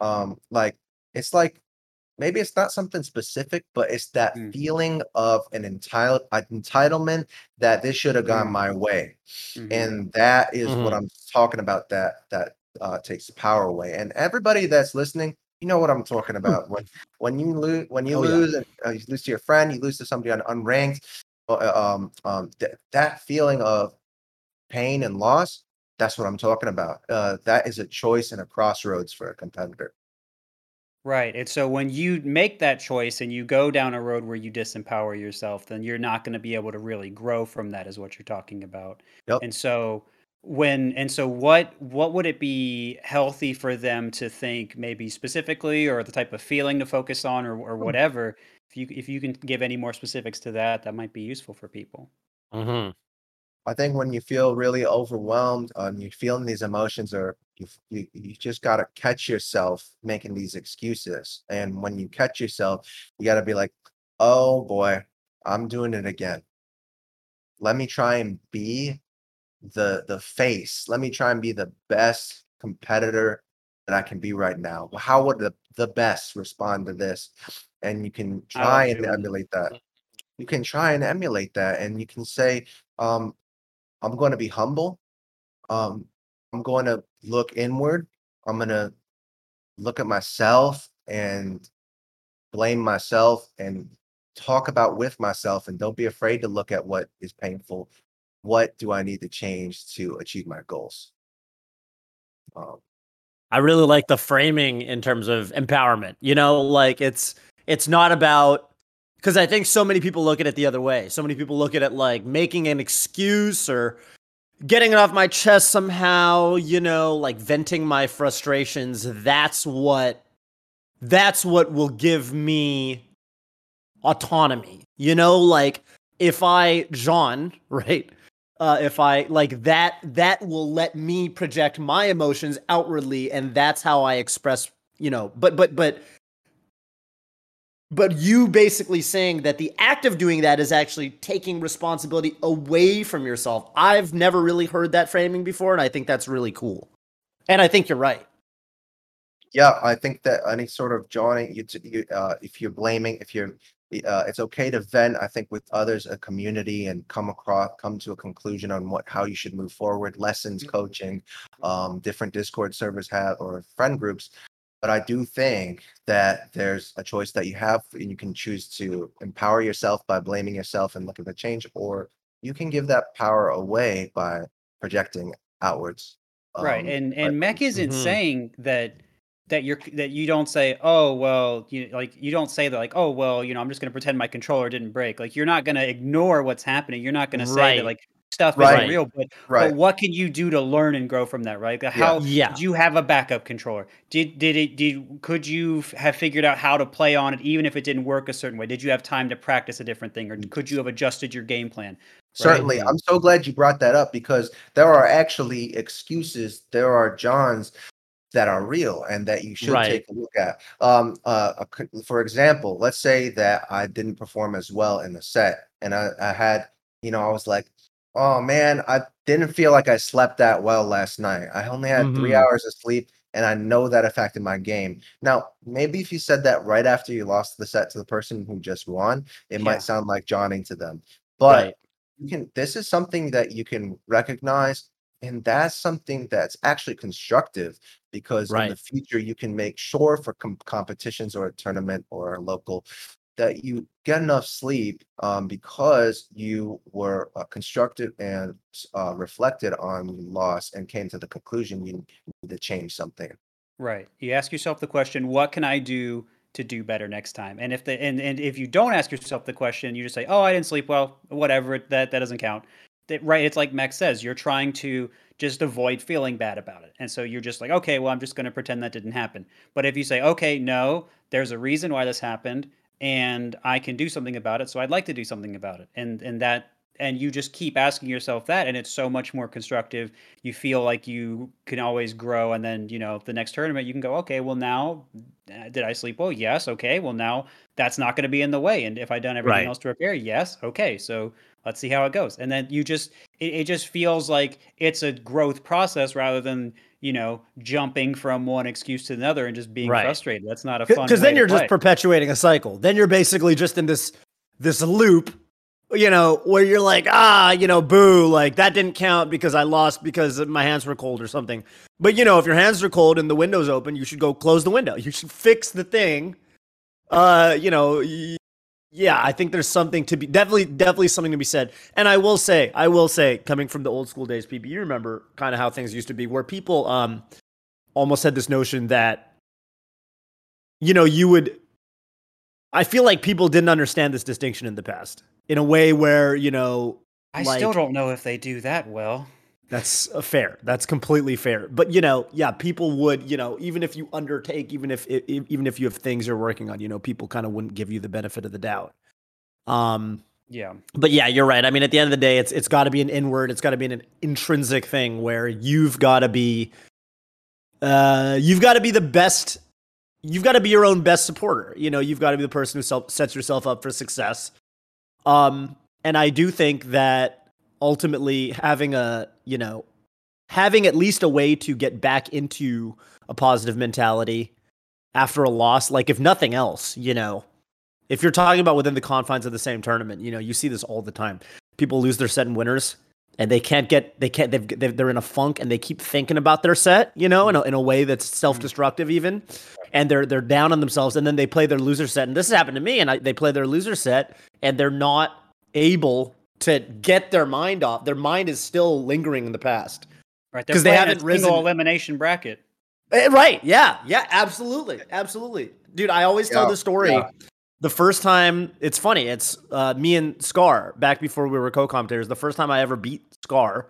Um, like, it's like maybe it's not something specific, but it's that Mm. feeling of an entitled entitlement that this should have gone Mm. my way Mhm. and that is what Mhm. I'm talking about. That that uh, takes the power away. And everybody that's listening, you know what I'm talking about. When when you lose, when you Oh, yeah. lose, and uh, you lose to your friend, you lose to somebody on unranked. uh, Um, um, th- that feeling of pain and loss. That's what I'm talking about. Uh, that is a choice and a crossroads for a competitor. Right. And so when you make that choice and you go down a road where you disempower yourself, then you're not going to be able to really grow from that is what you're talking about. Yep. And so when and so what what would it be healthy for them to think maybe specifically or the type of feeling to focus on or, or whatever if you if you can give any more specifics to that that might be useful for people Mhm. I think when you feel really overwhelmed and you're feeling these emotions, or you you, you just gotta catch yourself making these excuses. And when you catch yourself, you gotta be like, "Oh boy, I'm doing it again. Let me try and be the the face. Let me try and be the best competitor that I can be right now. How would the the best respond to this?" And you can try and emulate that. You can try and emulate that, and you can say, um, I'm going to be humble. Um, I'm going to look inward. I'm going to look at myself and blame myself and talk about with myself. And don't be afraid to look at what is painful. What do I need to change to achieve my goals? Um, I really like the framing in terms of empowerment. You know, like it's it's not about because I think so many people look at it the other way. So many people look at it like making an excuse or getting it off my chest somehow, you know, like venting my frustrations. That's what that's what will give me autonomy. You know, like if I John, right? Uh, if I like that, that will let me project my emotions outwardly, and that's how I express, you know. But but but but you basically saying that the act of doing that is actually taking responsibility away from yourself. I've never really heard that framing before, and I think that's really cool. And I think you're right. yeah, I think that any sort of joining, you, you uh, if you're blaming, if you're, uh, it's okay to vent. I think with others, a community, and come across, come to a conclusion on what how you should move forward. Lessons, coaching, um, different Discord servers have or friend groups. But I do think that there's a choice that you have, and you can choose to empower yourself by blaming yourself and looking for change, or you can give that power away by projecting outwards. right Um, and but- and mech isn't Mhm. saying that that you're that you don't say oh well you like you don't say that like oh well you know i'm just going to pretend my controller didn't break like you're not going to ignore what's happening you're not going to say Right. that like stuff Right. isn't real but right. but what can you do to learn and grow from that right how Yeah. did you have a backup controller did did it did could you f- have figured out how to play on it even if it didn't work a certain way did you have time to practice a different thing or Mm. could you have adjusted your game plan Certainly. I'm so glad you brought that up because there are actually excuses. There are Johns that are real and that you should Right. take a look at. Um, uh, a c- for example, let's say that I didn't perform as well in the set and I, I had, you know, I was like, oh man, I didn't feel like I slept that well last night. I only had three Mhm. hours of sleep and I know that affected my game. Now, maybe if you said that right after you lost the set to the person who just won, it Yeah. might sound like Johnning to them. But Right. you can this is something that you can recognize and that's something that's actually constructive because in the future you can make sure for com- competitions or a tournament or a local that you get enough sleep um, because you were uh, constructive and uh, reflected on loss and came to the conclusion you need to change something Right. You ask yourself the question, what can I do to do better next time? And if the and, and if you don't ask yourself the question, you just say, "Oh, I didn't sleep well. Whatever. That that doesn't count." That, right. It's like Max says, you're trying to just avoid feeling bad about it. And so you're just like, "Okay, well, I'm just going to pretend that didn't happen." But if you say, "Okay, no, there's a reason why this happened and I can do something about it, so I'd like to do something about it." And and that and you just keep asking yourself that and it's so much more constructive you feel like you can always grow and then you know the next tournament you can go okay well now uh, did i sleep well yes okay well now that's not going to be in the way and if i done everything Right. else to prepare yes okay so let's see how it goes and then you just it, it just feels like it's a growth process rather than you know jumping from one excuse to another and just being Right. frustrated that's not a fun because then you're just play. perpetuating a cycle then you're basically just in this this loop you know where you're like ah you know boo like that didn't count because i lost because my hands were cold or something but you know if your hands are cold and the window's open you should go close the window you should fix the thing uh you know y- yeah i think there's something to be definitely definitely something to be said. And i will say i will say coming from the old school days PB, you remember kind of how things used to be where people um almost had this notion that you know you would I feel like people didn't understand this distinction in the past in a way where, you know, i like- still don't know if they do that well that's uh, fair. That's completely fair. But, you know, yeah, people would, you know, even if you undertake, even if, even if you have things you're working on, you know, people kind of wouldn't give you the benefit of the doubt. Um, yeah but yeah, you're right. I mean, at the end of the day, it's it's got to be an inward, it's got to be an intrinsic thing where you've got to be, uh, you've got to be the best. You've got to be your own best supporter. You know, you've got to be the person who self, sets yourself up for success. Um, and I do think that ultimately having a, you know, having at least a way to get back into a positive mentality after a loss, like if nothing else, you know, if you're talking about within the confines of the same tournament, you know, you see this all the time. People lose their set in winners and they can't get, they can't, they've, they've, they're in a funk and they keep thinking about their set, you know, in a, in a way that's mm-hmm. self destructive even. And they're, they're down on themselves and then they play their loser set. And this has happened to me and I, they play their loser set and they're not able to get their mind off. Their mind is still lingering in the past. right they're 'Cause they haven't single risen- elimination bracket Eh, Right. Yeah. Yeah. Absolutely. Absolutely. Dude, I always tell Yeah, this story. yeah. The first time, it's funny. It's uh, me and Scar back before we were co-commentators. The first time I ever beat Scar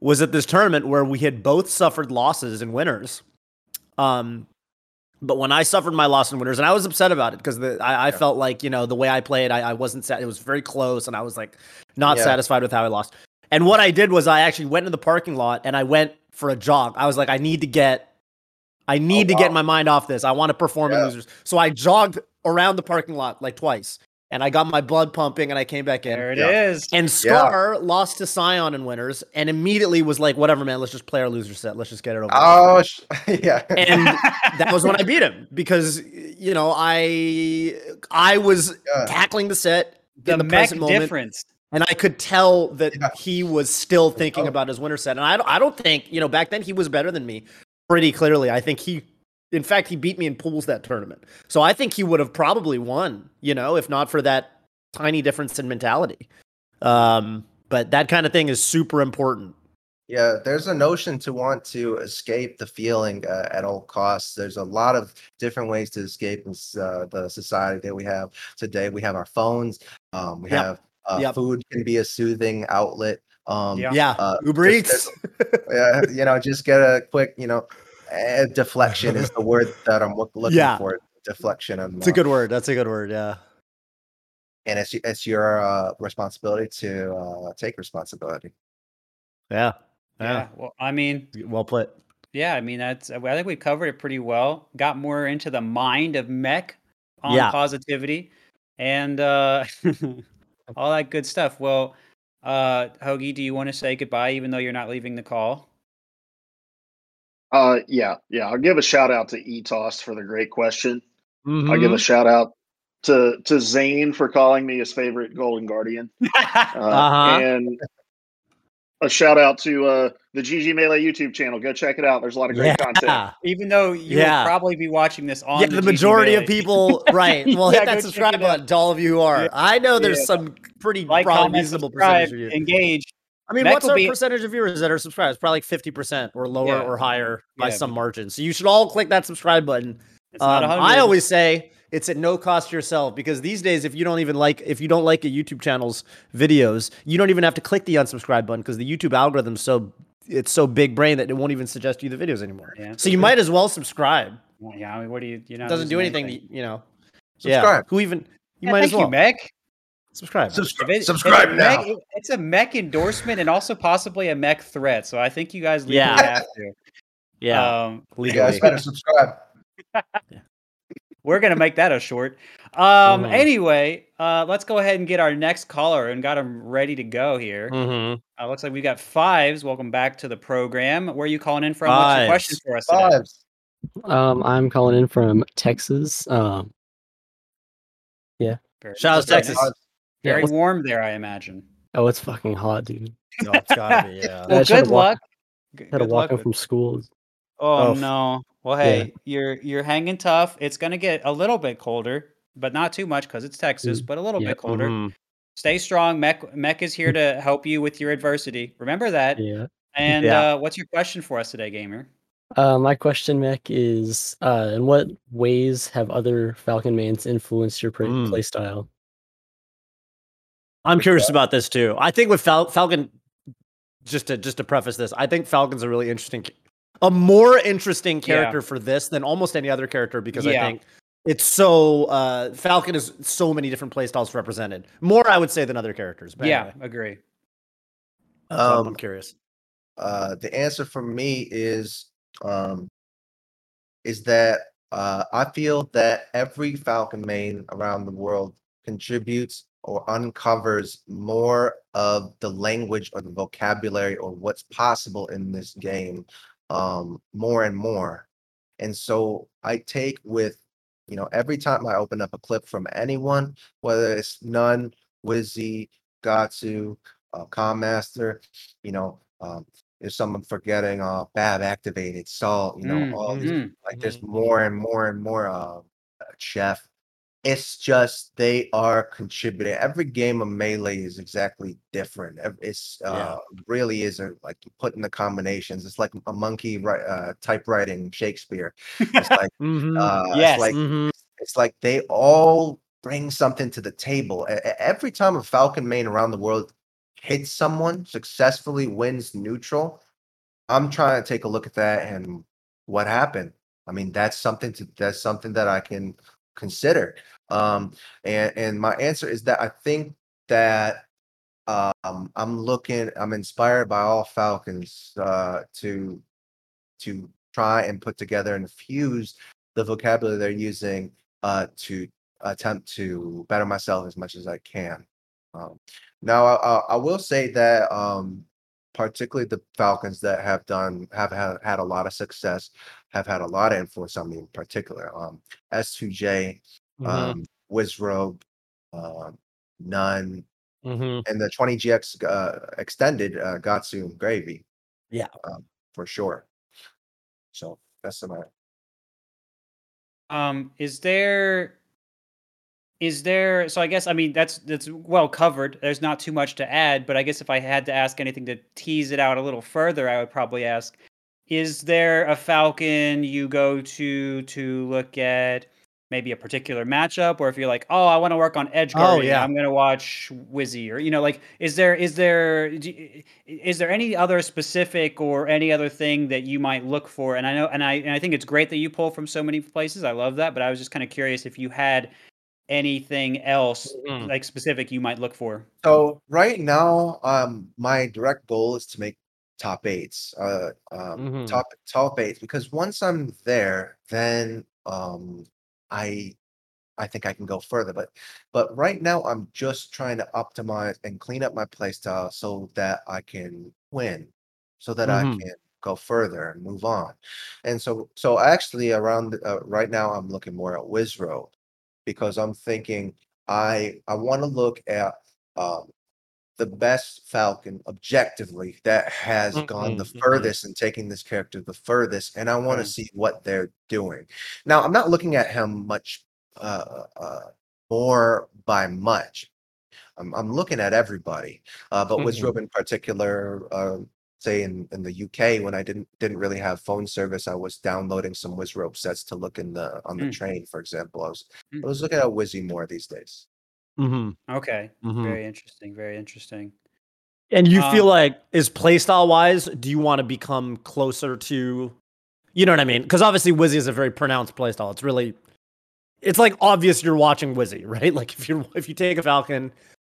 was at this tournament where we had both suffered losses and winners. Um, but when I suffered my loss and winners, and I was upset about it because I, I Yeah. felt like you know the way I played, I, I wasn't. Sat, it was very close, and I was like not Yeah. satisfied with how I lost. And what I did was I actually went in the parking lot and I went for a jog. I was like, I need to get, I oh, need to wow. get my mind off this. I want to perform in Yeah. losers. So I jogged around the parking lot like twice, and I got my blood pumping, and I came back in. there it is. Yeah. And Scar lost to Scion in winners, and immediately was like, "Whatever, man. Let's just play our loser set. Let's just get it over." oh sh- yeah and that was when I beat him because you know I I was Yeah. tackling the set the, in the mech present moment, difference and I could tell that Yeah. he was still thinking Oh. about his winner set. And I don't, I don't think you know back then he was better than me pretty clearly. I think he, in fact, he beat me in pools that tournament. So I think he would have probably won. You know, if not for that tiny difference in mentality. Um, but that kind of thing is super important. Yeah, there's a notion to want to escape the feeling uh, at all costs. There's a lot of different ways to escape in s- uh, the society that we have today. We have our phones. Um, we Yep. have uh, Yep. food can be a soothing outlet. Um, Yeah. Yeah, Uh, Uber just- Eats. yeah, you know, just get a quick, you know, eh, deflection is the word that I'm looking Yeah. for. Deflection. On, That's a good word. That's a good word. Yeah. and it's it's your uh, responsibility to uh, take responsibility. Yeah. Yeah. Yeah. Well, I mean, Well put. yeah. I mean, that's. I think we covered it pretty well. Got more into the mind of Mech on Yeah. positivity and uh, all that good stuff. Well, uh, Hoagie, do you want to say goodbye, even though you're not leaving the call? Uh, yeah, yeah. I'll give a shout out to ETOS for the great question. I'll Mm-hmm. give a shout out to to Zain for calling me his favorite Golden Guardian, uh, Uh-huh. and a shout out to uh, the GG Melee YouTube channel. Go check it out. There's a lot of great content. Even though you Yeah. will probably be watching this on Yeah, the, the GG majority of people, right? Well, Yeah, hit that subscribe button to all of you who are. Yeah. I know there's Yeah. some pretty like, probably comment, reasonable percentage of you. engage. I mean, Mech what's will our be- percentage of viewers that are subscribed? It's probably like fifty percent or lower Yeah. or higher by Yeah, some but- margin. So you should all click that subscribe button. It's Um, 100. I always say it's at no cost to yourself because these days, if you don't even like, if you don't like a YouTube channel's videos, you don't even have to click the unsubscribe button because the YouTube algorithm's so it's so big brain that it won't even suggest you the videos anymore. Yeah. So you might as well subscribe. Well, yeah, I mean, what do you? You know, It doesn't do losing anything, to, you know. Subscribe. Yeah. Who even? You Yeah, might thank as well you, Mech. Subscribe. Subscribe, it- subscribe it's a now. Mech, it's a mech endorsement and also possibly a mech threat. So I think you guys legally Yeah. have to. yeah, Um, You guys better subscribe. we're gonna make that a short. Um, Mhm. Anyway, uh, let's go ahead and get our next caller and got him ready to go here. Mhm. Uh, looks like we got fives. Welcome back to the program. Where are you calling in from? What's your question for us today? Fives. Um, I'm calling in from Texas. Um, Very Shout out to nice. Texas. Fives. yeah, Very warm there, I imagine. oh, it's fucking hot, dude. No, it's gotta be. Yeah. Well, I just had good to walk- luck. Had to good walk luck home from school. Oh Oh. no. Well, Yeah. hey, you're you're hanging tough. It's gonna get a little bit colder, but not too much because it's Texas, Mm, but a little yep. bit colder. Mhm. Stay strong. Mech Mech is here to help you with your adversity. Remember that. Yeah. And Yeah. uh, what's your question for us today, gamer? Uh, my question, Mech, is uh, in what ways have other Falcon mains influenced your play, Mm. play style? I'm curious about this too. I think with Fal- Falcon, just to just to preface this, I think Falcon's a really interesting, a more interesting character for this than almost any other character because Yeah. I think it's so uh, Falcon is so many different playstyles represented. More, I would say, than other characters. But yeah, anyway, agree. so I'm- I'm Um, curious. uh, the answer for me is um, is that uh, I feel that every Falcon main around the world contributes or uncovers more of the language or the vocabulary or what's possible in this game um, more and more. And so I take with, you know, every time I open up a clip from anyone, whether it's n0ne, Wizzy, Gatsu, uh, Calm Master, you know, um, is someone forgetting uh Bab activated salt, you know, Mm, all these Mm. like there's more and more and more uh chef. It's just they are contributing. Every game of melee is exactly different. It's uh Yeah. really is a, like you put in the combinations. It's like a monkey uh typewriting Shakespeare. It's like Mhm. uh Yes. it's like Mhm. it's like they all bring something to the table. Every time a Falcon main around the world hits someone, successfully wins neutral, I'm trying to take a look at that and what happened. I mean, that's something to that's something that I can consider. Um, and and my answer is that I think that um, I'm looking, I'm inspired by all Falcons uh, to to try and put together and fuse the vocabulary they're using uh, to attempt to better myself as much as I can. Um, now, I, I, will say that um, particularly the Falcons that have done have had, had a lot of success, have had a lot of influence on me in particular. Um, S2J, Mhm. um, Wizrobe, um, n0ne, Mhm. and the 20GX uh, extended uh, Gatsu Gravy. Yeah. um, for sure. So that's my Um, is there is there so I guess I mean that's that's well covered. There's not too much to add, but I guess if I had to ask anything to tease it out a little further, I would probably ask is there a falcon you go to to look at maybe a particular matchup or if you're like oh i want to work on edge Oh, yeah. i'm going to watch wizzy or you know like is there is there is there any other specific or any other thing that you might look for and i know and i and i think it's great that you pull from so many places i love that but i was just kind of curious if you had anything else Mhm. like specific you might look for? So right now, um, my direct goal is to make top eights, uh, um, Mhm. top top eights, because once I'm there, then um, I I think I can go further. But but right now, I'm just trying to optimize and clean up my playstyle so that I can win, so that I Mhm. can go further and move on. And so so actually around uh, right now, I'm looking more at Wizrobe because I'm thinking I I want to look at um, the best Falcon objectively that has gone the Mhm, mhm. furthest and taking this character the furthest, and I want to Okay. see what they're doing. Now, I'm not looking at him much uh, uh, more by much. I'm, I'm looking at everybody, uh, but with Mhm. Rob in particular, uh, say in, in the UK when I didn't didn't really have phone service, I was downloading some Wizrobe sets to look in the on the Mm. train, for example. I was Mm. I was looking at Wizzy more these days. Mhm. Okay. Mhm. Very interesting. Very interesting. And you Um, feel like, is playstyle wise, do you want to become closer to, you know what I mean? Because obviously Wizzy is a very pronounced playstyle. It's really, it's like obvious you're watching Wizzy, right? Like if you if you take a Falcon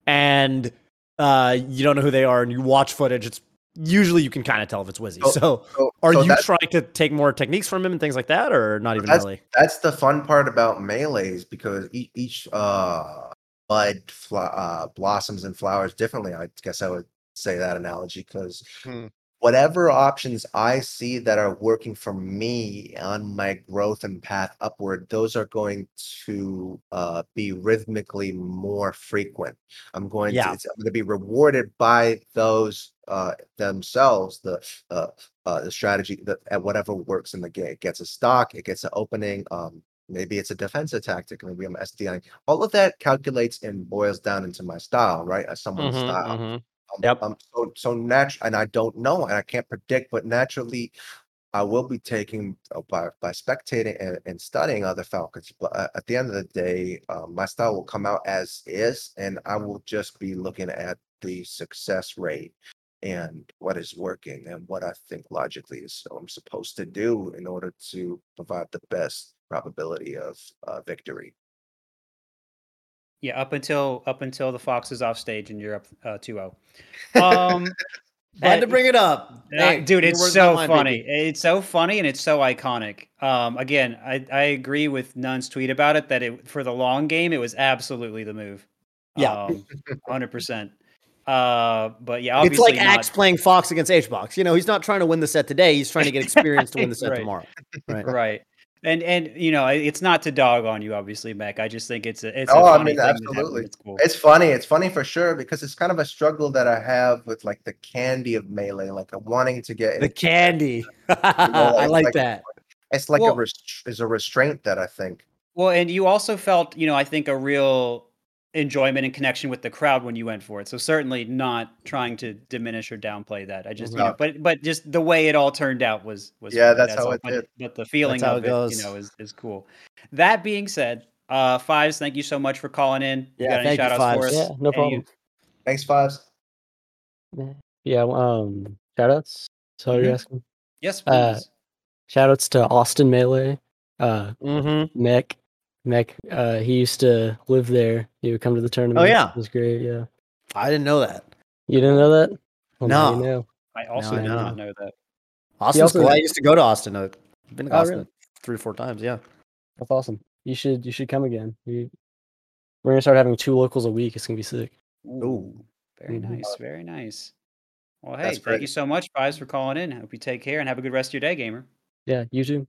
and uh you don't know who they are and you watch footage, it's usually you can kind of tell if it's Wizzy. So- So, So, are so you trying to take more techniques from him and things like that, or not even that's- really? that's the fun part about melees because each, each uh bud fl- uh, blossoms and flowers differently. I guess I would say that analogy because Hmm. whatever options I see that are working for me on my growth and path upward, those are going to uh, be rhythmically more frequent. I'm going Yeah. to I'm going to be rewarded by those uh, themselves. The uh, uh, the strategy that at whatever works in the game it gets a stock, it gets an opening. Um, maybe it's a defensive tactic. Maybe I'm SDI. All of that calculates and boils down into my style, right? As someone's Mhm, style. mhm. Um, Yep. Um, so so natural, and I don't know, and I can't predict, but naturally, I will be taking uh, by by spectating and, and studying other Falcons. But uh, at the end of the day, uh, my style will come out as is, and I will just be looking at the success rate and what is working and what I think logically is so I'm supposed to do in order to provide the best probability of uh, victory. Yeah, up until up until the Fox is off stage and you're up uh, 2-0. Um, Had to bring it up, Uh, Hey, dude, it's so not mine, funny. baby. It's so funny and it's so iconic. Um, again, I, I agree with n0ne's tweet about it that it for the long game it was absolutely the move. Yeah. um, hundred percent. Uh, but yeah, It's like not- Axe playing Fox against H box. You know, he's not trying to win the set today. He's trying to get experience to win the set Right. tomorrow. Right. right. And and you know it's not to dog on you, obviously, Mac. I just think it's a it's Oh, a I funny mean, thing absolutely. It's cool. It's funny. It's funny for sure because it's kind of a struggle that I have with like the candy of melee, like I'm wanting to get. The into- candy. I like like- that. It's like Well- a rest- is a restraint that I think. Well, and you also felt, you know, I think a real enjoyment and connection with the crowd when you went for it. So certainly not trying to diminish or downplay that. I just, you know, but but just the way it all turned out was was Yeah, fun, that's how all. it but, did. But the feeling of it it, goes. you know, is is cool. That being said, uh Fives, thank you so much for calling in. You Yeah, got any thank you, shout outs for Fives. us? Yeah, no Any- problem. Thanks, fives. Yeah, um, shout outs. So Mhm. you're asking? Yes, Uh, please. Shout outs to Austin Melee. Uh, Mm-hmm. Mech. Mech, uh, he used to live there. He would come to the tournament. Oh yeah? It was great, yeah. I didn't know that. You didn't know that? Well, now you No. know. I also I did not know that. Austin's also- cool. I used to go to Austin. I've been to Oh, Austin really? three or four times. Yeah. That's awesome. You should you should come again. You, we're gonna start having two locals a week. It's gonna be sick. Ooh, very Mhm. nice, very nice. Well, hey, That's thank great. you so much, guys, for calling in. Hope you take care and have a good rest of your day, gamer. Yeah, you too.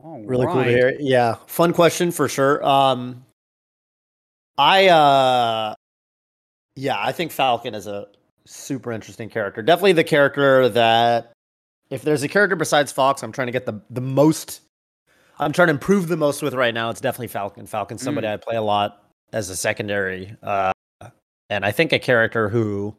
All Really cool to hear. Yeah. Fun question for sure. Um I uh yeah, I think Falcon is a super interesting character. Definitely the character that if there's a character besides Fox, I'm trying to get the the most I'm trying to improve the most with right now. It's definitely Falcon. Falcon's somebody I play a lot as a secondary. Uh and I think a character who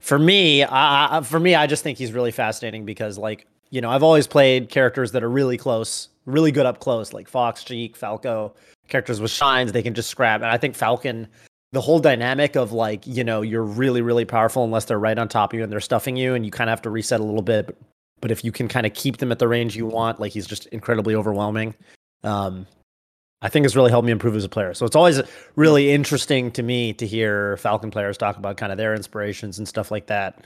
for me, I- for me, I just think he's really fascinating because, like, you know, I've always played characters that are really close, really good up close, like Fox, Sheik, Falco, characters with shines they can just scrap. And I think Falcon, the whole dynamic of like, you know, you're really, really powerful unless they're right on top of you and they're stuffing you, and you kind of have to reset a little bit. But, if you can kind of keep them at the range you want, like he's just incredibly overwhelming. um, I think has really helped me improve as a player. So it's always really interesting to me to hear Falcon players talk about kind of their inspirations and stuff like that.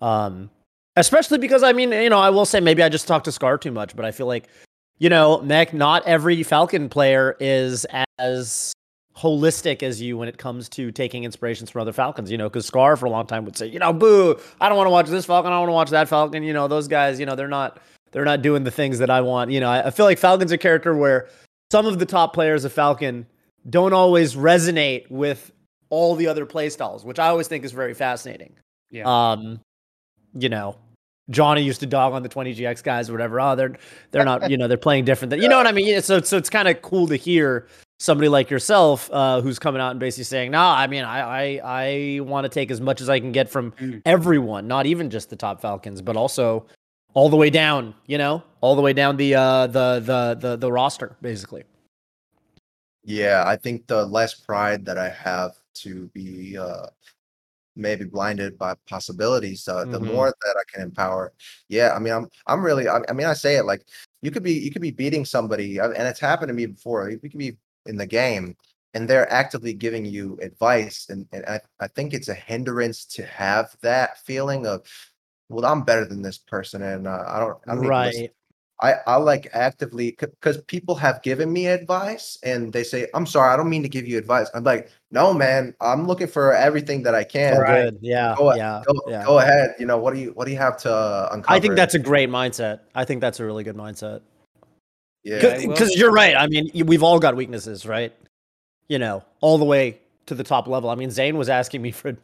Um, especially because I mean, you know, I will say maybe I just talk to Scar too much, but I feel like, you know, Mech, not every Falcon player is as holistic as you when it comes to taking inspirations from other Falcons, you know, because Scar for a long time would say, you know, boo, I don't want to watch this Falcon, I don't want to watch that Falcon. You know, those guys, you know, they're not they're not doing the things that I want. You know, I, I feel like Falcon's a character where some of the top players of Falcon don't always resonate with all the other playstyles, which I always think is very fascinating. Yeah. Um, you know, Johnny used to dog on the 20GX guys or whatever. Oh, they're they're not, you know, they're playing different. Than, you know what I mean? So so it's kind of cool to hear somebody like yourself uh, who's coming out and basically saying, "No, I mean, I I, I want to take as much as I can get from Mm. everyone, not even just the top Falcons, but also all the way down. You know, all the way down the uh, the the the the roster, basically." Yeah, I think the less pride that I have to be uh maybe blinded by possibilities, uh, the Mhm. more that I can empower. Yeah, I mean, I'm I'm really I, I mean, I say it like you could be you could be beating somebody, uh, and it's happened to me before. You could be in the game, and they're actively giving you advice, and and I I think it's a hindrance to have that feeling of, well, I'm better than this person, and uh, I don't I don't need to listen Right. I, I like actively because people have given me advice and they say, I'm sorry, I don't mean to give you advice. I'm like, no, man, I'm looking for everything that I can. Oh, Right. good. Yeah. Go, yeah. go, yeah. go ahead. You know, what do you what do you have to uh, uncover? I think that's a great mindset. I think that's a really good mindset. yeah. Because you're right. I mean, we've all got weaknesses, right? You know, all the way to the top level. I mean, Zain was asking me for.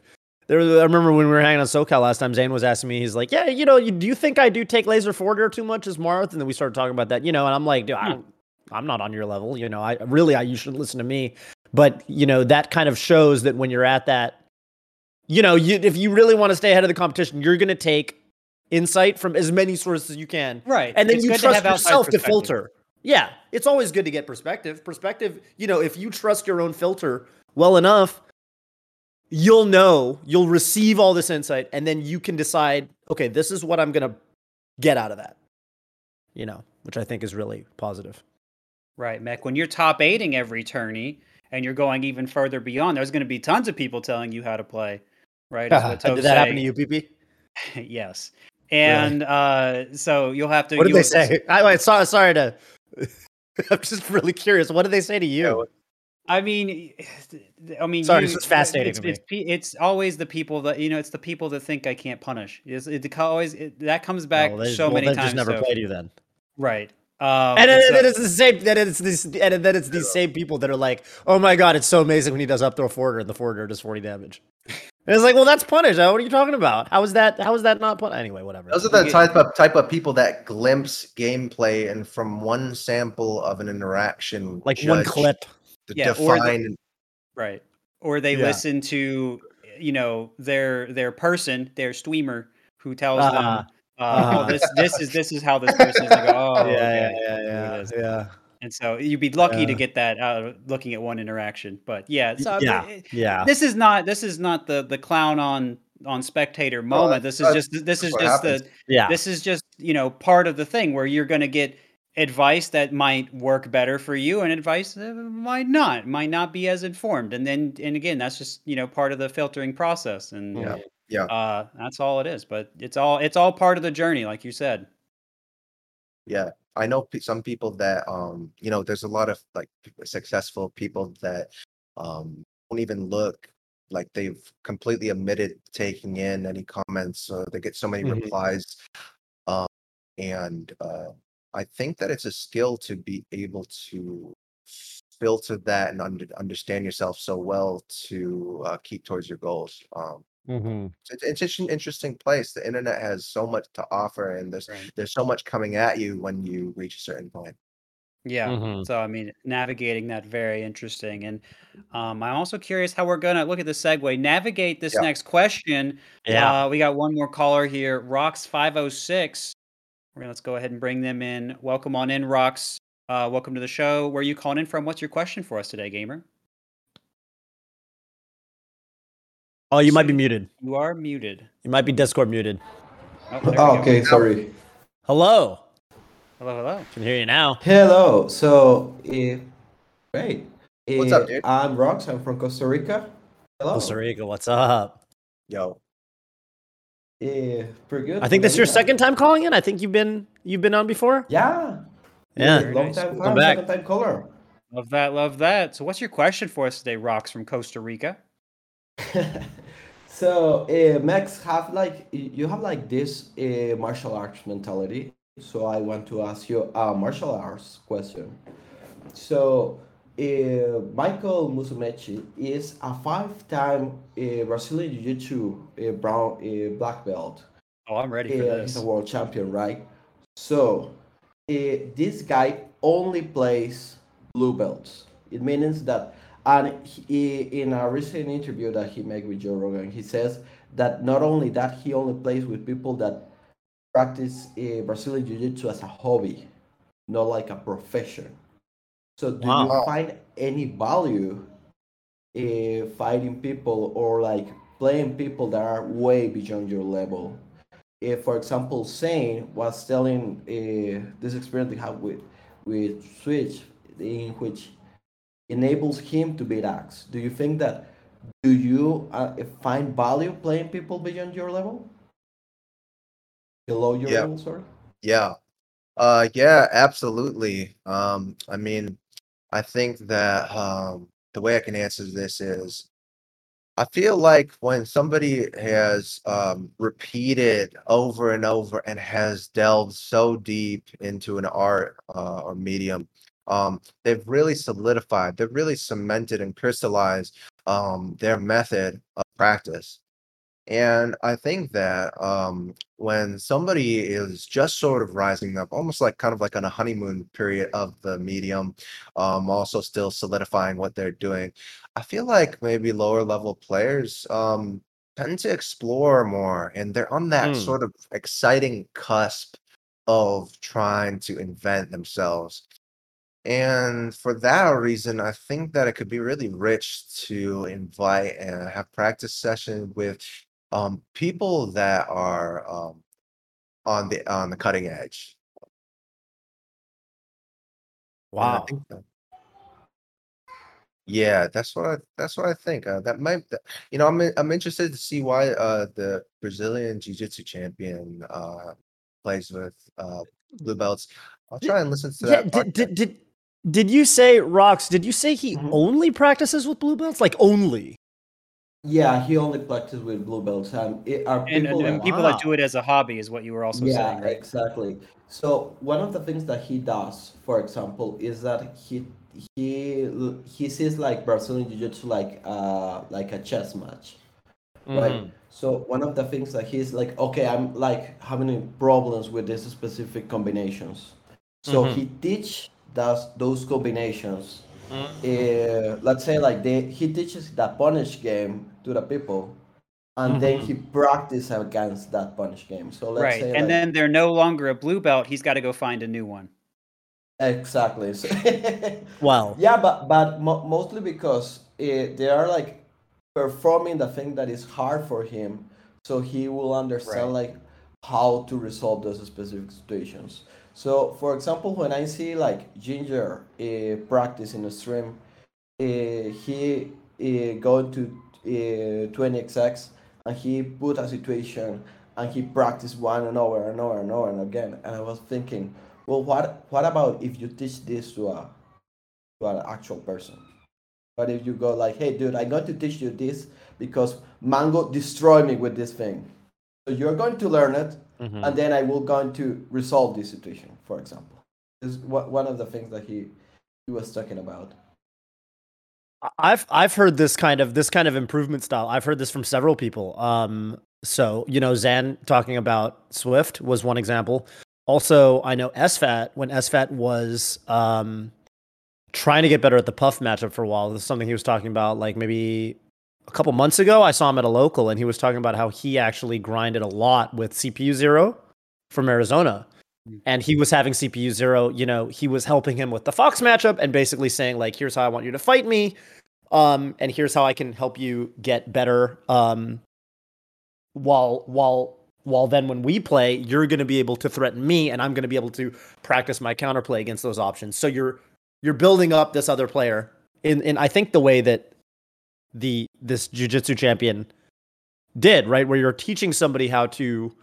There, I remember when we were hanging on SoCal last time. Zain was asking me. He's like, "Yeah, you know, you, do you think I do take laser forwarder too much as Marth?" And then we started talking about that, you know. And I'm like, "Dude, I hmm. don't, I'm not on your level. You know, I really, I you should listen to me." But you know, that kind of shows that when you're at that, you know, you if you really want to stay ahead of the competition, you're going to take insight from as many sources as you can, Right. and then It's you to trust have yourself to filter. Yeah, it's always good to get perspective. Perspective, you know, if you trust your own filter well enough, you'll know, you'll receive all this insight, and then you can decide, okay, this is what I'm gonna get out of that. You know, which I think is really positive. Right, Mech. When you're top eighting every tourney and you're going even further beyond, there's going to be tons of people telling you how to play. Right? is what Did Tove's that happen to you, PP? yes. And uh, so you'll have to. What did you'll they say? I, I sorry, sorry to. I'm just really curious. What did they say to you? I mean, I mean, Sorry, you- this is fascinating It's, to me. it's, it's always the people that you know. It's the people that think I can't punish. It's, it always it, that comes back Oh, they, so well, many they times. just never so- played you then. Right. Um, And then, so- then it's the same. Then it's this. And then it's these same people that are like, "Oh my god, it's so amazing when he does up throw forwarder and the forwarder does forty damage." And it's like, well, that's punish. What are you talking about? How is that? How is that not punish? Anyway, whatever. Those are the type of type of people that glimpse gameplay and from one sample of an interaction, like one clip. To Yeah, or the- Right. Or they Yeah. listen to you know their their person, their streamer, who tells Uh-huh. them, uh, Uh-huh. "Oh, this this is this is how this person is." Like, oh, yeah, okay, yeah, yeah, yeah, And so you'd be lucky to get that out of looking at one interaction. But yeah, so yeah, it- yeah. this is not this is not the the clown on on spectator moment. this is just this is just happens. the yeah. this is just you know part of the thing where you're going to get advice that might work better for you and advice that might not might not be as informed and then and again that's just you know part of the filtering process and Yeah. Yeah. uh that's all it is but it's all it's all part of the journey like you said Yeah, I know some people that um, you know, there's a lot of like successful people that um don't even look like they've completely omitted taking in any comments. Uh, they get so many Mhm. replies, um, and uh, I think that it's a skill to be able to filter that and under, understand yourself so well to uh, keep towards your goals. Um, Mm-hmm. it's, it's just an interesting place. The internet has so much to offer, and there's Right. there's so much coming at you when you reach a certain point. yeah Mhm. so i mean navigating that very interesting and um i'm also curious how we're gonna look at the segue navigate this Yeah. next question Yeah. Uh, we got one more caller here, Rox five oh six. We're gonna let's go ahead and bring them in. Welcome on in, Rocks. Uh, welcome to the show. Where are you calling in from? What's your question for us today, gamer? oh, you might be muted. You are muted. You might be Discord muted. Oh, there we Oh, go. okay, sorry. Hello. Hello, hello. Can hear you now. Hello. So, uh, great. What's Uh, up, dude? I'm Rox. I'm from Costa Rica. Hello. Costa Rica, what's up? Yo, Uh, pretty good. I think this is your Manila. second time calling in. I think you've been you've been on before. Yeah. Yeah. Very Long nice. time Welcome fan, back. second time caller. Love that, love that. So, what's your question for us today, Rocks from Costa Rica? so, uh, Max, have like you have like this uh, martial arts mentality. So, I want to ask you a martial arts question. So, uh, Michael Musumeci is a five-time uh, Brazilian Jiu-Jitsu uh, brown uh, black belt. Oh, I'm ready for Yeah, this. he's a world champion, right? So, uh, this guy only plays blue belts. It means that, and he, in a recent interview that he made with Joe Rogan, he says that not only that, he only plays with people that practice uh, Brazilian Jiu Jitsu as a hobby, not like a profession. So, do you find any value in fighting people or like playing people that are way beyond your level? if, for example, Zain was telling uh, this experience he had with with Swift, in which enables him to beat Axe. Do you think that? Do you uh, find value playing people beyond your level? Below your Yeah. level, sorry. yeah, uh, yeah, absolutely. Um, I mean, I think that um, the way I can answer this is, I feel like when somebody has um, repeated over and over and has delved so deep into an art uh, or medium, um, they've really solidified, they've really cemented and crystallized um, their method of practice. And I think that um, when somebody is just sort of rising up, almost like kind of like on a honeymoon period of the medium, um, also still solidifying what they're doing, I feel like maybe lower level players um, tend to explore more and they're on that Hmm. sort of exciting cusp of trying to invent themselves. And for that reason, I think that it could be really rich to invite and have practice session with um, people that are um, on the on the cutting edge. Wow. that- yeah, that's what I that's what I think. Uh, that might, that- you know, I'm I'm interested to see why uh, the Brazilian Jiu-Jitsu champion uh, plays with uh, blue belts. I'll try and listen to Yeah, that. did, did did did you say Rox? Did you say he Mhm. only practices with blue belts? Like only? Yeah, he only practices with blue belts, and it are And, people and, and that people Wow. that do it as a hobby is what you were also yeah, saying, right? exactly. So one of the things that he does, for example, is that he he he sees like Brazilian Jiu-Jitsu like uh like a chess match, right? Mhm. So one of the things that he's like, okay, I'm like having problems with these specific combinations. So Mhm. he teach does those combinations. Mhm. Uh, let's say like they he teaches the punish game to the people, and then Mhm. he practice against that punish game. So let's Right. say And like, then they're no longer a blue belt. He's got to go find a new one. exactly. So- Well, yeah, but but mo- mostly because uh, they are like performing the thing that is hard for him, so he will understand like how to resolve those specific situations. So, for example, when I see like Ginger uh, practice in a stream, uh, he uh, go to uh, 20xx and he put a situation and he practiced one and over and over and over and again. And I was thinking, well, what what about if you teach this to a to an actual person? But if you go like, hey, dude, I'm going to teach you this because Mang0 destroyed me with this thing. So you're going to learn it, Mhm. and then I will going to resolve this situation, for example. This is one of the things that he he was talking about. I've I've heard this kind of this kind of improvement style. I've heard this from several people. Um, so you know, Zain talking about Swift was one example. Also, I know SFAT when SFAT was um trying to get better at the Puff matchup for a while. This is something he was talking about, like maybe a couple months ago. I saw him at a local, and he was talking about how he actually grinded a lot with CPU Zero from Arizona. And he was having CPU Zero, you know, he was helping him with the Fox matchup and basically saying, like, here's how I want you to fight me. Um, and here's how I can help you get better um while while while then when we play, you're going to be able to threaten me and I'm going to be able to practice my counterplay against those options. So you're you're building up this other player in in I think the way that the this jiu-jitsu champion did, right? Where you're teaching somebody how to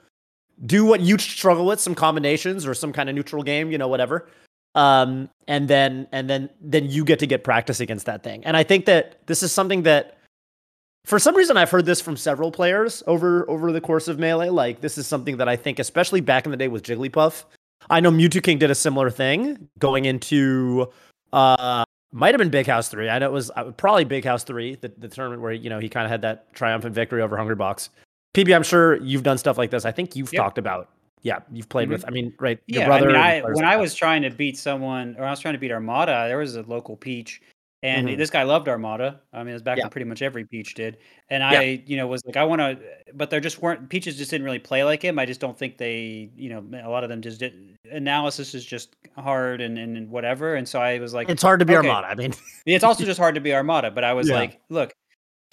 do what you struggle with, some combinations or some kind of neutral game, you know, whatever. Um, and then and then then you get to get practice against that thing. And I think that this is something that for some reason I've heard this from several players over over the course of melee. Like this is something that I think, especially back in the day with Jigglypuff. I know Mew2King did a similar thing going into uh might have been Big House three. I know it was uh, probably Big House three, the, the tournament where you know he kind of had that triumphant victory over Hungrybox. PB, I'm sure you've done stuff like this. I think you've yep. talked about. Yeah, you've played mm-hmm. with. I mean, right? Your yeah, brother. I mean, I, when I was trying to beat someone, or I was trying to beat Armada, there was a local Peach and mm-hmm. this guy loved Armada. I mean, it was back yeah. when pretty much every Peach did. And yeah. I, you know, was like, I want to, but there just weren't Peaches just didn't really play like him. I just don't think they, you know, a lot of them just did. Analysis is just hard and, and whatever. And so I was like, it's hard to be okay. Armada. I mean, it's also just hard to be Armada. But I was yeah. like, look,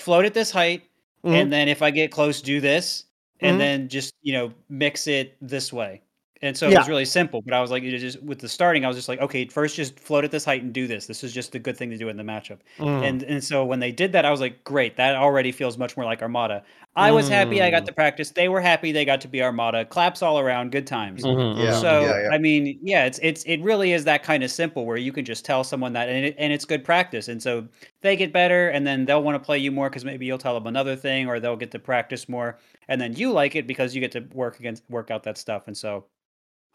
float at this height, mm-hmm. and then if I get close, do this, and mm-hmm. then just you know mix it this way. And so it was really simple. But I was like, you just with the starting, I was just like, okay, first just float at this height and do this. This is just a good thing to do in the matchup. Mm. And and so when they did that, I was like, great, that already feels much more like Armada. I was happy I got mm. to practice. They were happy they got to be Armada. Claps all around, good times. Mm-hmm. Yeah. So yeah, yeah. I mean, yeah, it's it's it really is that kind of simple where you can just tell someone that, and it, and it's good practice. And so they get better, and then they'll want to play you more because maybe you'll tell them another thing, or they'll get to practice more, and then you like it because you get to work against work out that stuff. And so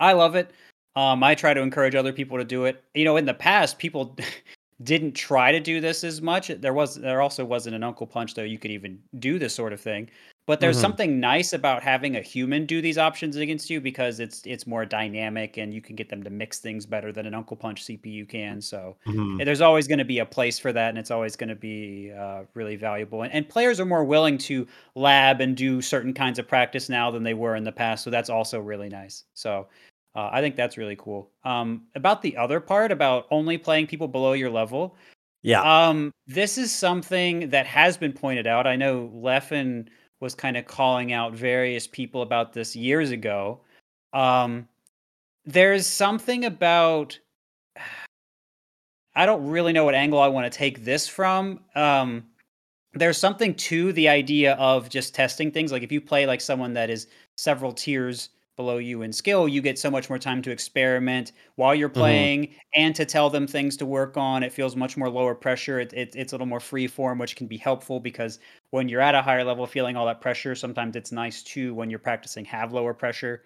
I love it. Um, I try to encourage other people to do it. You know, in the past, people didn't try to do this as much. There was there also wasn't an Uncle Punch though you could even do this sort of thing. But there's mm-hmm. something nice about having a human do these options against you because it's it's more dynamic and you can get them to mix things better than an Uncle Punch CPU can. So mm-hmm. there's always going to be a place for that, and it's always going to be uh, really valuable. And, and players are more willing to lab and do certain kinds of practice now than they were in the past. So that's also really nice. So uh, I think that's really cool. Um, about the other part about only playing people below your level. Yeah. Um, this is something that has been pointed out. I know Leffen was kind of calling out various people about this years ago. Um, there's something about. I don't really know what angle I want to take this from. Um, there's something to the idea of just testing things. Like if you play like someone that is several tiers below you in skill, you get so much more time to experiment while you're mm-hmm. playing mm-hmm. and to tell them things to work on. It feels much more lower pressure. It, it, it's a little more free form, which can be helpful because when you're at a higher level, feeling all that pressure, sometimes it's nice too when you're practicing have lower pressure.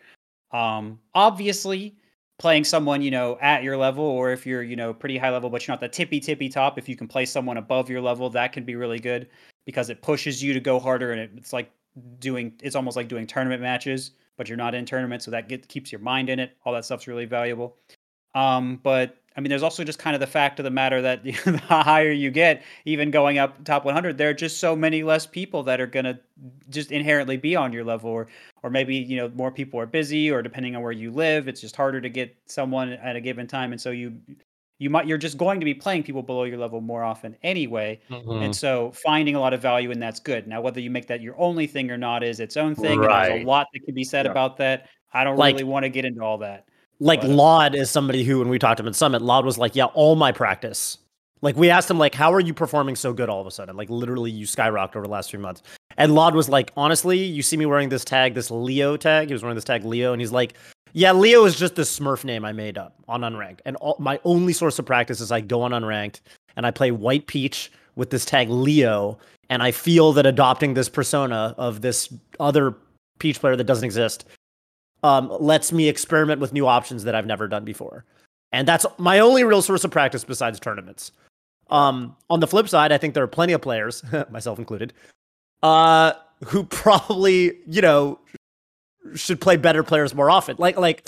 Um, obviously, playing someone you know at your level, or if you're you know pretty high level, but you're not the tippy tippy top, if you can play someone above your level, that can be really good because it pushes you to go harder, and it, it's like doing it's almost like doing tournament matches but you're not in tournament, so that get, keeps your mind in it. All that stuff's really valuable. Um, but I mean, there's also just kind of the fact of the matter that the higher you get, even going up top 100, there are just so many less people that are going to just inherently be on your level, or or maybe you know more people are busy, or depending on where you live, it's just harder to get someone at a given time, and so you you might you're just going to be playing people below your level more often anyway. Mm-hmm. and so finding a lot of value in that's good. Now whether you make that your only thing or not is its own thing right. there's a lot that can be said yeah. about that. I don't like, really want to get into all that like but, lloD is somebody who when we talked to him at summit lloD was like yeah all my practice. Like we asked him like how are you performing so good all of a sudden? Like literally you skyrocketed over the last three months. And lloD was like honestly you see me wearing this tag this leo tag. He was wearing this tag leo and he's like yeah, Leo is just the Smurf name I made up on Unranked. And all, my only source of practice is I go on Unranked and I play White Peach with this tag Leo. And I feel that adopting this persona of this other Peach player that doesn't exist um, lets me experiment with new options that I've never done before. And that's my only real source of practice besides tournaments. Um, on the flip side, I think there are plenty of players, myself included, uh, who probably, you know, should play better players more often. Like like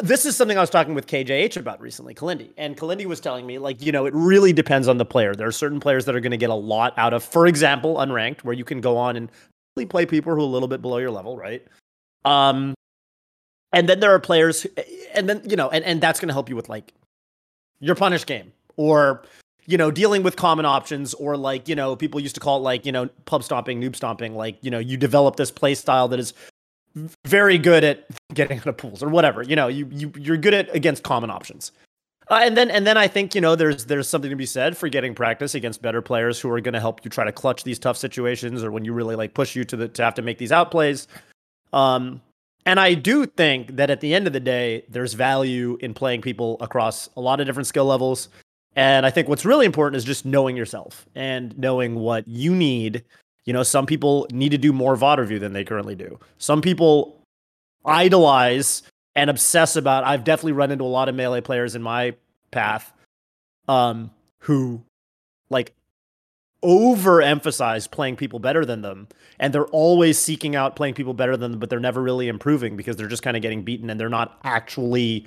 this is something I was talking with KJH about recently, Kalindi. And Kalindi was telling me, like, you know, it really depends on the player. There are certain players that are going to get a lot out of, for example, unranked, where you can go on and play people who are a little bit below your level, right? Um, and then there are players, and then you know, and and that's going to help you with like your punish game or you know dealing with common options or like you know people used to call it like you know pub stomping noob stomping like you know you develop this play style that is very good at getting out of pools or whatever. You know, you you you're good at against common options. Uh, and then and then I think you know there's there's something to be said for getting practice against better players who are going to help you try to clutch these tough situations or when you really like push you to the to have to make these outplays. Um, and I do think that at the end of the day, there's value in playing people across a lot of different skill levels. And I think what's really important is just knowing yourself and knowing what you need. You know, some people need to do more VOD review than they currently do. Some people idolize and obsess about. I've definitely run into a lot of melee players in my path um, who like overemphasize playing people better than them and they're always seeking out playing people better than them but they're never really improving because they're just kind of getting beaten and they're not actually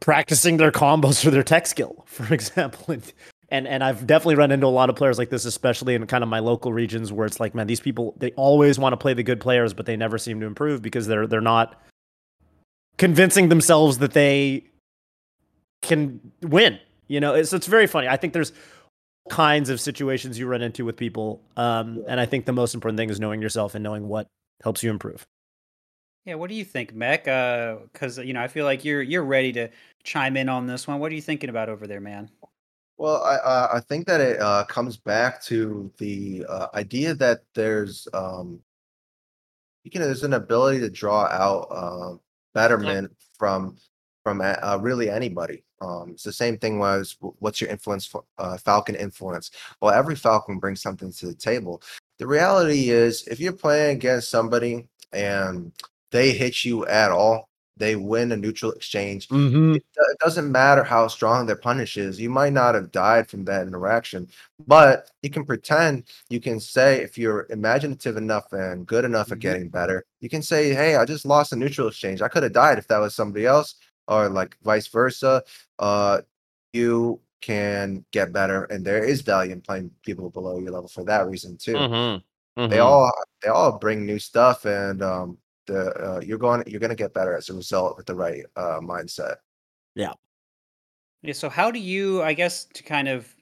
practicing their combos or their tech skill for example and and and I've definitely run into a lot of players like this especially in kind of my local regions where it's like man these people they always want to play the good players but they never seem to improve because they're they're not convincing themselves that they can win you know it's it's very funny I think there's kinds of situations you run into with people. Um, and I think the most important thing is knowing yourself and knowing what helps you improve. Yeah, what do you think, Mech? Because uh, you know, I feel like you're you're ready to chime in on this one. What are you thinking about over there, man? Well, I I think that it uh, comes back to the uh, idea that there's um, you know there's an ability to draw out uh, betterment yeah. from from uh, really anybody. Um, it's the same thing was what's your influence for uh, Falcon influence? Well, every Falcon brings something to the table. The reality is, if you're playing against somebody and they hit you at all, they win a neutral exchange. Mm-hmm. It, it, doesn't matter how strong their punish is. You might not have died from that interaction, but you can pretend. You can say if you're imaginative enough and good enough mm-hmm. at getting better, you can say, "Hey, I just lost a neutral exchange. I could have died if that was somebody else." or like vice versa, uh, you can get better, and there is value in playing people below your level for that reason too. Mm-hmm. Mm-hmm. They all they all bring new stuff, and um, the uh, you're going you're going to get better as a result with the right uh, mindset. Yeah. Yeah. So how do you? I guess to kind of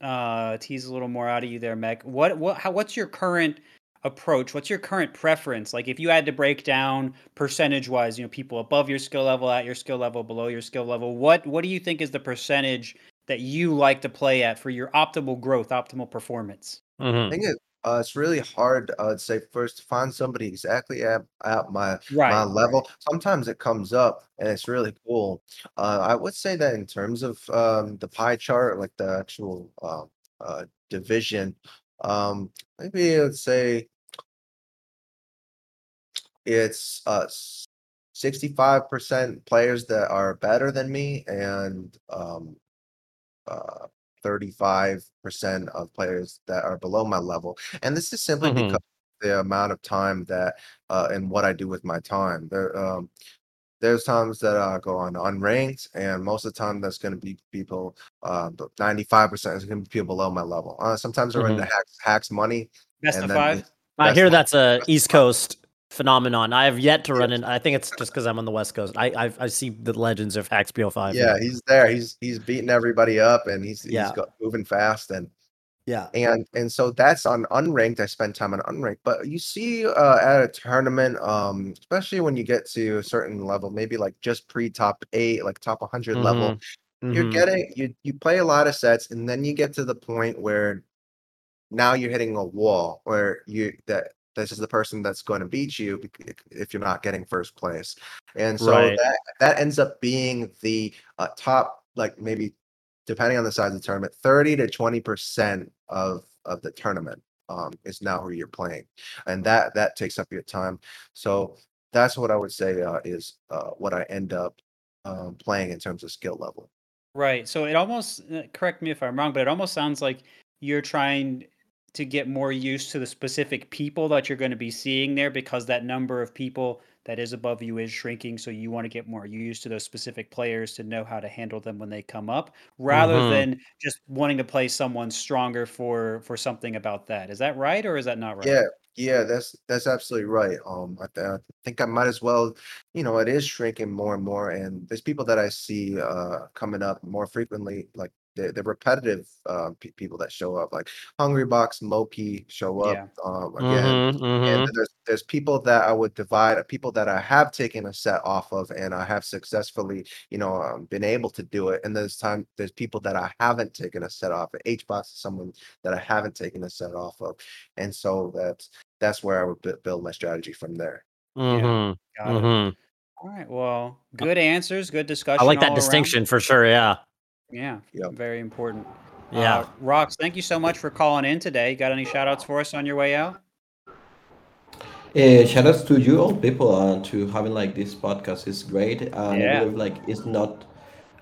uh, tease a little more out of you there, Mech. What what how what's your current approach what's your current preference like if you had to break down percentage wise you know people above your skill level at your skill level below your skill level what what do you think is the percentage that you like to play at for your optimal growth optimal performance mm-hmm. i think it, uh, it's really hard uh, i'd say first to find somebody exactly at, at my right, my level right. sometimes it comes up and it's really cool uh, i would say that in terms of um, the pie chart like the actual uh, uh, division um, maybe let's say it's uh 65% players that are better than me and um uh 35% of players that are below my level. And this is simply mm-hmm. because the amount of time that uh and what I do with my time. There um there's times that I go on unranked, and most of the time that's going to be people. Uh, 95% is going to be people below my level. Uh, sometimes I run mm-hmm. the Hax, Hax money. Best of five. I hear that's a East Coast phenomenon. I have yet to run in. I think it's just because I'm on the West Coast. I, I, I see the legends of Hax BO5. Yeah, he's there. He's he's beating everybody up, and he's yeah. he's moving fast, and yeah, and and so that's on unranked. I spend time on unranked, but you see uh, at a tournament, um, especially when you get to a certain level, maybe like just pre top eight, like top 100 mm-hmm. level, mm-hmm. you're getting you you play a lot of sets, and then you get to the point where now you're hitting a wall where you that this is the person that's going to beat you if you're not getting first place. And so right. that that ends up being the uh, top, like maybe depending on the size of the tournament, 30 to 20 percent of of the tournament um, is now who you're playing, and that that takes up your time. So that's what I would say uh, is uh, what I end up um, playing in terms of skill level. Right. So it almost uh, correct me if I'm wrong, but it almost sounds like you're trying to get more used to the specific people that you're going to be seeing there because that number of people that is above you is shrinking so you want to get more used to those specific players to know how to handle them when they come up rather mm-hmm. than just wanting to play someone stronger for for something about that. Is that right or is that not right? Yeah yeah that's that's absolutely right. Um I, th- I think i might as well you know it is shrinking more and more and there's people that i see uh coming up more frequently like the, the repetitive uh, pe- people that show up, like Hungrybox, Moki show up Yeah. um, again. Mhm, mhm. And there's there's people that I would divide, people that I have taken a set off of, and I have successfully, you know, um, been able to do it. And there's time there's people that I haven't taken a set off. Of. Hbox is someone that I haven't taken a set off of, and so that's that's where I would bu- build my strategy from there. Mhm, Got it. mhm. All right. Well, good answers, good discussion. I like that all around. distinction for sure. Yeah. Yeah, Yep. very important. Yeah. Uh, Rox, thank you so much for calling in today. You Got any shout outs for us on your way out? Uh, shout outs to you all people uh, to having like this podcast is great. And Yeah. I believe like it's not.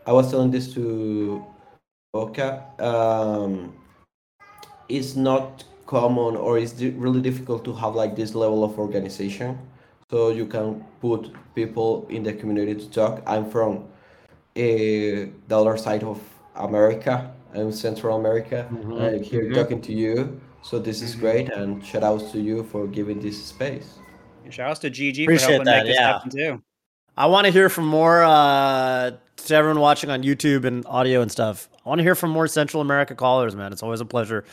I was telling this to Oka. Um, it's not common or it's di- really difficult to have like this level of organization. So you can put people in the community to talk. I'm from the other side of America. I'm Central America. Mhm, I'm here mhm. talking to you. So this is Mhm. great, and shout outs to you for giving this space. And shout outs to GG Appreciate for helping that, make this yeah. happen too. I want to hear from more uh, to everyone watching on YouTube and audio and stuff. I want to hear from more Central America callers, man. It's always a pleasure.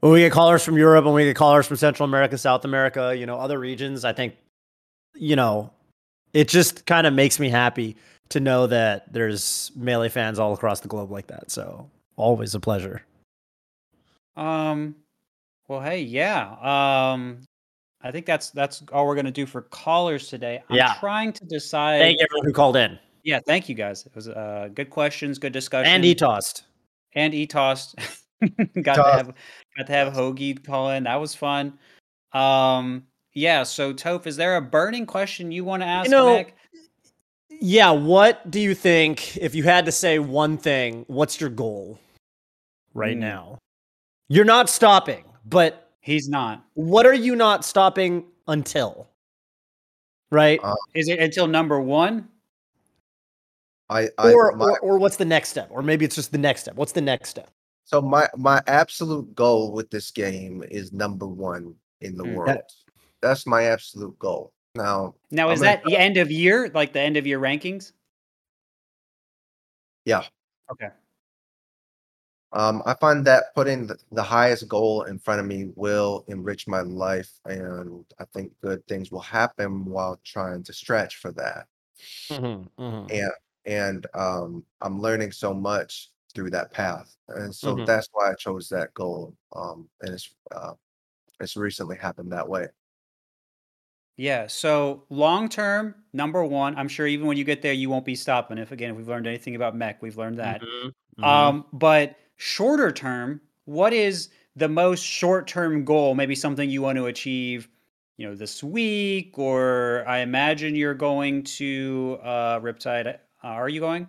When we get callers from Europe, and we get callers from Central America, South America, you know, other regions, I think, you know, it just kind of makes me happy to know that there's melee fans all across the globe like that. So always a pleasure. Um, well, hey, yeah. Um, I think that's that's all we're gonna do for callers today. I'm Yeah. trying to decide. Thank everyone who called in Yeah, thank you guys. It was uh, good questions, good discussion, and he tossed. and e tossed. got to have got to have Hoagie call in. That was fun. Um, yeah. So Toph, is there a burning question you want to ask? know, Nick? Yeah, what do you think if you had to say one thing, what's your goal right Hmm. now? You're not stopping, but he's not. what are you not stopping until? Right? Uh, Is it until number one? I, I or, my, or or what's the next step? Or maybe it's just the next step. What's the next step? so my my absolute goal with this game is number one in the Mm. world. That's my absolute goal. Now, Now, is that the end of year, like the end of year rankings? Yeah. Okay. Um, I find that putting the, the highest goal in front of me will enrich my life, and I think good things will happen while trying to stretch for that. Mm-hmm, mm-hmm. And and um, I'm learning so much through that path, and so Mhm. that's why I chose that goal. Um, and it's uh, it's recently happened that way. Yeah. So long term, number one, I'm sure even when you get there, you won't be stopping. If again, if we've learned anything about mech, we've learned that. Mm-hmm. Um, but shorter term, what is the most short term goal? Maybe something you want to achieve, you know, this week, or I imagine you're going to uh, Riptide. Uh, are you going?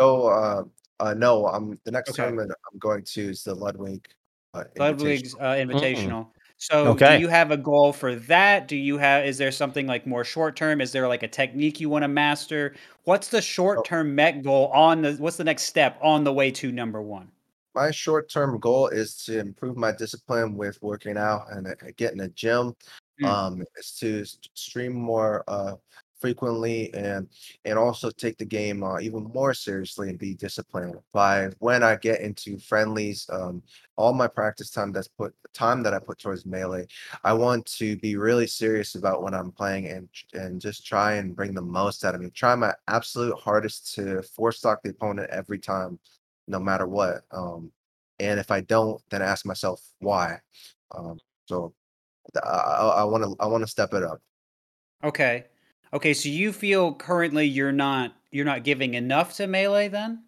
So uh, uh, no, I'm the next Okay. tournament I'm going to is the Ludwig. Uh, Ludwig's Invitational. uh, Invitational. So, Okay. do you have a goal for that? Do you have? Is there something like more short term? Is there like a technique you want to master? What's the short term met goal on the? What's the next step on the way to number one? my short term goal is to improve my discipline with working out and uh, getting a gym. Mm. Um, is to stream more uh, frequently and and also take the game uh, even more seriously and be disciplined. By when I get into friendlies, um, all my practice time that's put time that I put towards melee, I want to be really serious about when I'm playing and and just try and bring the most out of me. Try my absolute hardest to force stock the opponent every time no matter what. Um, and if I don't, then I ask myself why. Um, so I want to I want to step it up. Okay. Okay. So you feel currently you're not you're not giving enough to melee then?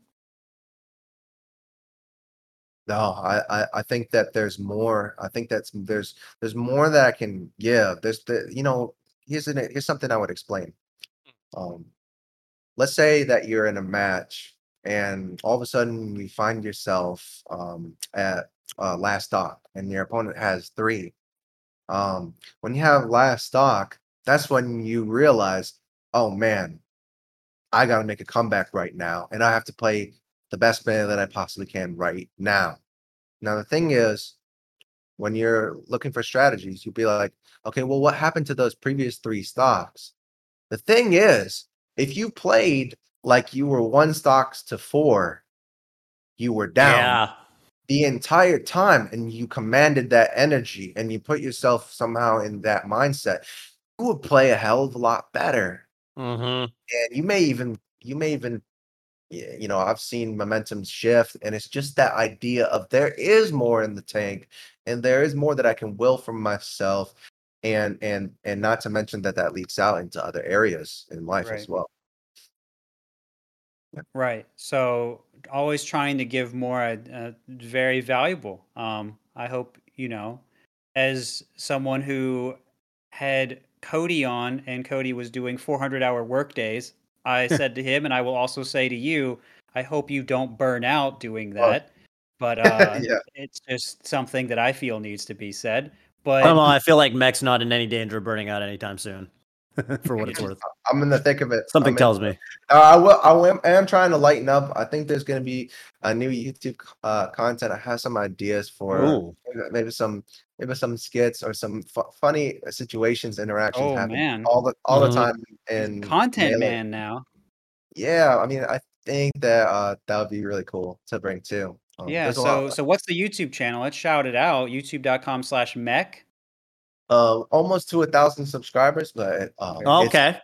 No, I, I I think that there's more. I think that's there's there's more that I can give. There's the you know here's an, here's something I would explain. Um, let's say that you're in a match and all of a sudden you find yourself um, at uh, last stock and your opponent has three. Um, when you have last stock, that's when you realize, oh man, I got to make a comeback right now, and I have to play the best man that I possibly can right now. Now the thing is, when you're looking for strategies, you'll be like, okay, well, what happened to those previous three stocks? The thing is, if you played like you were one stocks to four, you were down Yeah. the entire time and you commanded that energy and you put yourself somehow in that mindset, you would play a hell of a lot better. Mm-hmm. And you may even, you may even, you know, I've seen momentum shift, and it's just that idea of there is more in the tank, and there is more that I can will from myself, and and and not to mention that that leaks out into other areas in life as Right. well. Right. So always trying to give more, uh, uh, very valuable. Um, I hope you know, as someone who had Cody on, and Cody was doing 400 hour work days. I said to him, and I will also say to you, I hope you don't burn out doing Oh. that. But uh, Yeah. it's just something that I feel needs to be said. But Well, I feel like Mech's not in any danger of burning out anytime soon. For what it's worth. I'm in the thick of it. Something I'm in- tells me. Uh, I will. I am, I am trying to lighten up. I think there's going to be a new YouTube uh, content. I have some ideas for Ooh. maybe- maybe some maybe some skits or some fu- funny situations, interactions Oh, happen man. all the all the time. And content man now. Yeah, I mean, I think that uh, that would be really cool to bring too. Um, Yeah. So so what's the YouTube channel? Let's shout it out. YouTube.com slash mech. Uh, almost to a thousand subscribers, but um, Oh, okay.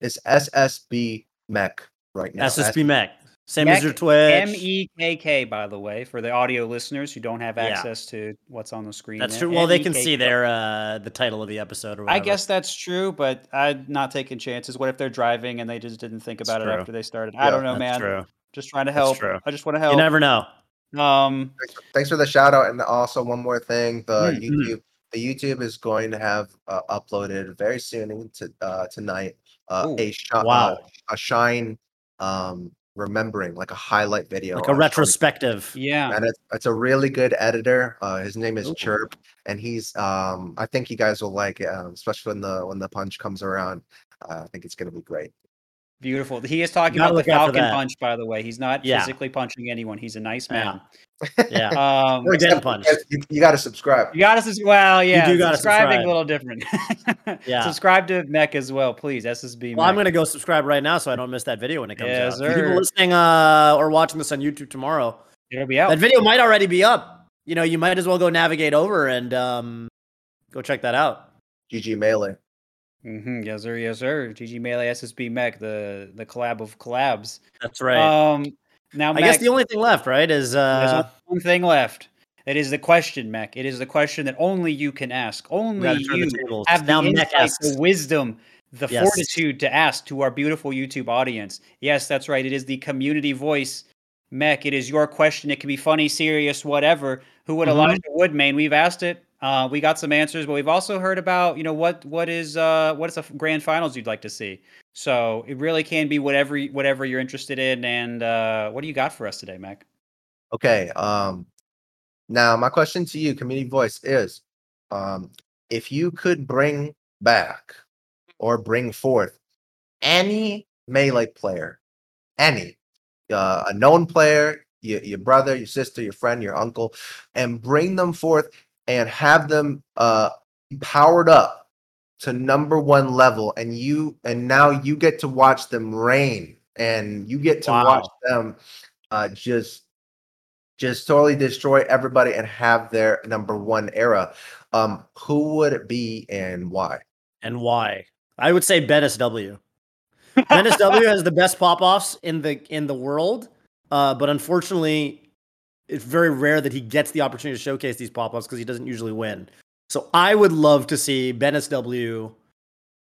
it's, SSB Mech right now. SSB Mech. Same Mech, as your Twitch. M E K K, by the way, for the audio listeners who don't have Yeah. access to what's on the screen. That's there. true. Well, they can see their uh the title of the episode or I guess that's true, but I'm not taking chances. What if they're driving and they just didn't think That's about it true. after they started? I don't know, That's man. true. Just trying to That's help. true. I just want to help. You never know. um, Thanks, thanks for the shout out, and also one more thing: the Mm, YouTube, the YouTube is going to have uh, uploaded very soon to uh, tonight uh, Ooh, a shi- wow. uh, a shine um, remembering, like a highlight video, Like on a Shine. retrospective. yeah. And it's, it's a really good editor. Uh, his name is Ooh. Chirp, and he's um, I think you guys will like it, um, especially when the when the punch comes around. Uh, I think it's going to be great. Beautiful. He is talking Gotta about the look out for Falcon punch, by the way. He's not Yeah. physically punching anyone. He's a nice man. Yeah. Um, We're getting punched. You, you got to subscribe. you got us as well. Yeah. You do gotta subscribing subscribe. a little different. Yeah. Subscribe to Mech as well, please. SSB. Well, I'm gonna go subscribe right now so I don't miss that video when it comes Yes, out. For People sir. listening uh, or watching this on YouTube tomorrow, It'll be out. that video might already be up. You know, you might as well go navigate over and um, go check that out. GG melee. Hmm Yes, sir. Yes, sir. GG Melee SSB Mech, the the collab of collabs. That's right. Um, now, I guess the only thing left, right, is uh, one thing left. It is the question, Mech. It is the question that only you can ask. Only you the have now the Mech insight, the wisdom, the Yes. fortitude to ask to our beautiful YouTube audience. Yes, that's right. It is the community voice. Mech, it is your question. It can be funny, serious, whatever. Who would Mhm. Elijah Woodmain? We've asked it. Uh, we got some answers, but we've also heard about, you know, what what is uh what is the grand finals you'd like to see. So it really can be whatever whatever you're interested in. And uh, what do you got for us today, Mech? Okay. Um, now my question to you, community voice, is um, if you could bring back or bring forth any melee player, any uh, a known player, your, your brother, your sister, your friend, your uncle, and bring them forth and have them uh, powered up to number one level, and you and now you get to watch them reign, and you get to watch them uh, just just totally destroy everybody and have their number one era. Um, who would it be and why? and why? I would say Bennis W. Bennis W has the best pop offs in the in the world, uh, but unfortunately, it's very rare that he gets the opportunity to showcase these pop ups because he doesn't usually win. So I would love to see Bennis W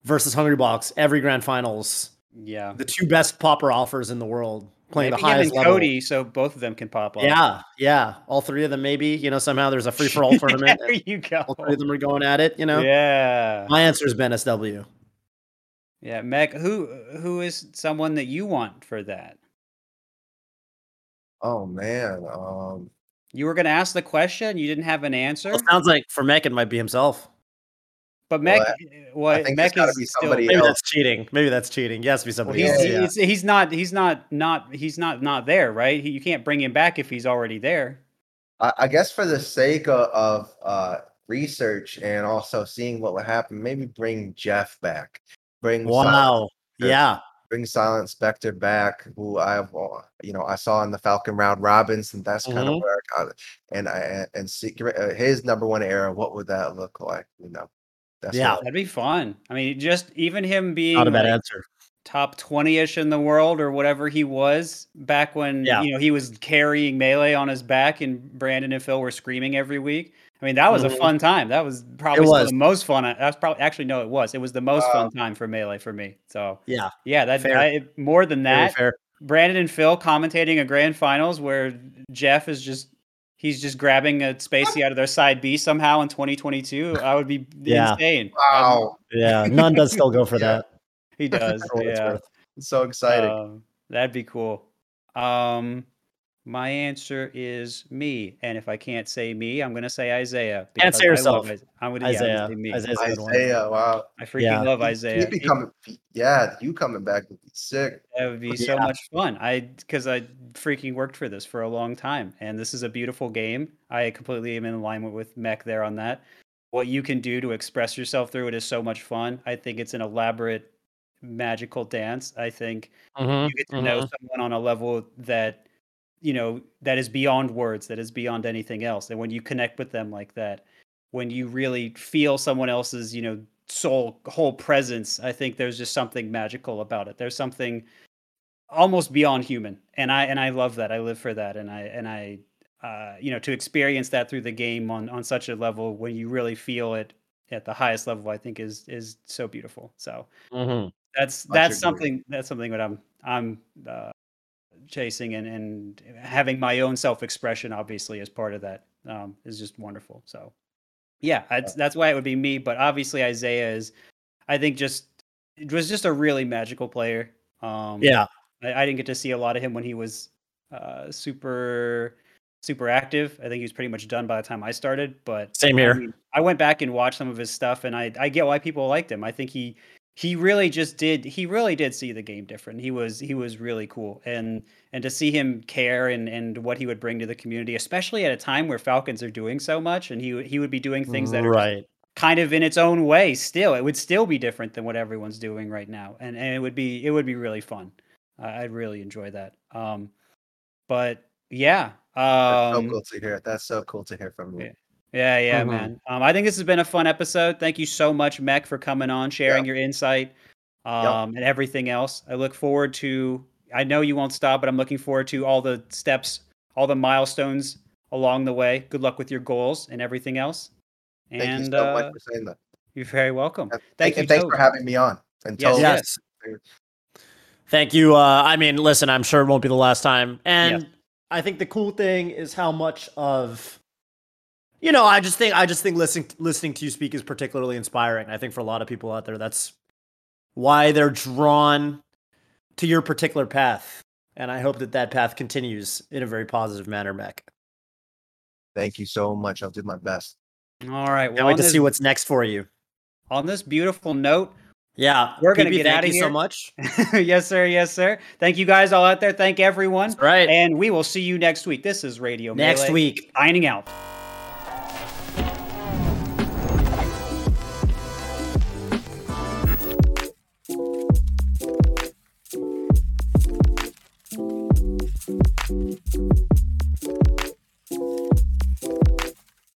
versus Hungrybox every grand finals. Yeah. The two best popper offers in the world playing Maybe the highest level. Cody, so both of them can pop up. Yeah, yeah, all three of them maybe. You know, somehow there's a free for all tournament. there you go. all three of them are going at it. You know, Yeah. my answer is Bennis W. Yeah, Mech, who who is someone that you want for that? Oh man, um, You were going to ask the question, you didn't have an answer, Well, it sounds like for Mech it might be himself. but Mech, Well, what think Mech is be still. Maybe else. that's cheating. Maybe that's cheating. Yes, be Well, somebody he's, else. Yeah. Yeah. he's he's not he's not not he's not not there, right? He, you can't bring him back if he's already there. I, I guess for the sake of, of uh, research and also seeing what would happen, maybe bring Jeff back. Bring some- Wow. Sure. Yeah. Bring Silent Spectre back, who I've uh, you know I saw in the Falcon round robins, and that's kind of where I got it. And I and secret uh, his number one era. What would that look like? You know, that's Yeah. That'd be fun. I mean, just even him being Not a bad like, answer. top 20ish in the world or whatever he was back when Yeah. you know he was carrying melee on his back and Brandon and Phil were screaming every week. I mean, that was a fun time. That was probably It some of was. the most fun. I- That's probably actually no, it was. It was the most Wow. fun time for melee for me. So Yeah, yeah, that Fair. I, more than that. fair. Brandon and Phil commentating a grand finals where Jeff is just he's just grabbing a Spacey out of their side B somehow in 2022. I would be Yeah. insane. Wow, Yeah, n0ne does still go for Yeah. that. He does. For what it's yeah. it's so exciting. Um, that'd be cool. Um, my answer is me, and if I can't say me, I'm gonna say Isai. Can't say because I love yourself. Is- I'm gonna, yeah, I'm Isai. gonna say me. Isai's a good one. Isai, wow, I freaking Yeah. love Isai. He'd be coming. Yeah, you coming back would be sick. That would be so much fun. I because I freaking worked for this for a long time, and this is a beautiful game. I completely am in alignment with Mech there on that. What you can do to express yourself through it is so much fun. I think it's an elaborate, magical dance. I think Mhm, you get to know mhm. someone on a level that you know that is beyond words that is beyond anything else. And when you connect with them like that when you really feel someone else's you know soul whole presence i think there's just something magical about it. There's something almost beyond human. And i and i love that. I live for that. And i and i uh, you know to experience that through the game on on such a level when you really feel it at the highest level i think is is so beautiful. So Mhm. that's Much that's agree. something that's something that I'm I'm uh, chasing and and having my own self expression obviously as part of that um, is just wonderful. So yeah, that's that's why it would be me. But obviously Isai is, I think just it was just a really magical player. Um, Yeah, I, I didn't get to see a lot of him when he was uh, super super active. I think he was pretty much done by the time I started. But same I, here. mean, I went back and watched some of his stuff, and I I get why people liked him. I think he he really just did he really did see the game different. He was he was really cool, and and to see him care and and what he would bring to the community, especially at a time where Falcons are doing so much, and he would- he would be doing things that are right. kind of in its own way. Still, it would still be different than what everyone's doing right now, and and it would be it would be really fun. I I'd really enjoy that. Um, but yeah. That's Um, so cool to hear. That's so cool to hear from you. yeah. Yeah, yeah, Mhm. man. Um, I think this has been a fun episode. Thank you so much, Mech, for coming on, sharing your insight, um, and everything else. I look forward to. I know you won't stop, but I'm looking forward to all the steps, all the milestones along the way. Good luck with your goals and everything else. Thank and you so uh, much for saying that. you're very welcome. And Thank and you, thanks Toad. for having me on. And Yes, Toad, Yes. Thank you. Uh, I mean, listen, I'm sure it won't be the last time. And I think the cool thing is how much of you know, I just think I just think listening listening to you speak is particularly inspiring. I think for a lot of people out there, that's why they're drawn to your particular path. And I hope that that path continues in a very positive manner, Mac. thank you so much. I'll do my best. All right. Can't wait to this, see what's next for you. on this beautiful note, Yeah, We're gonna PP, get thank outta you here. so much. yes, sir. Yes, sir. Thank you guys all out there. Thank everyone. That's right. And we will see you next week. This is Radio Next Melee, week. Signing out.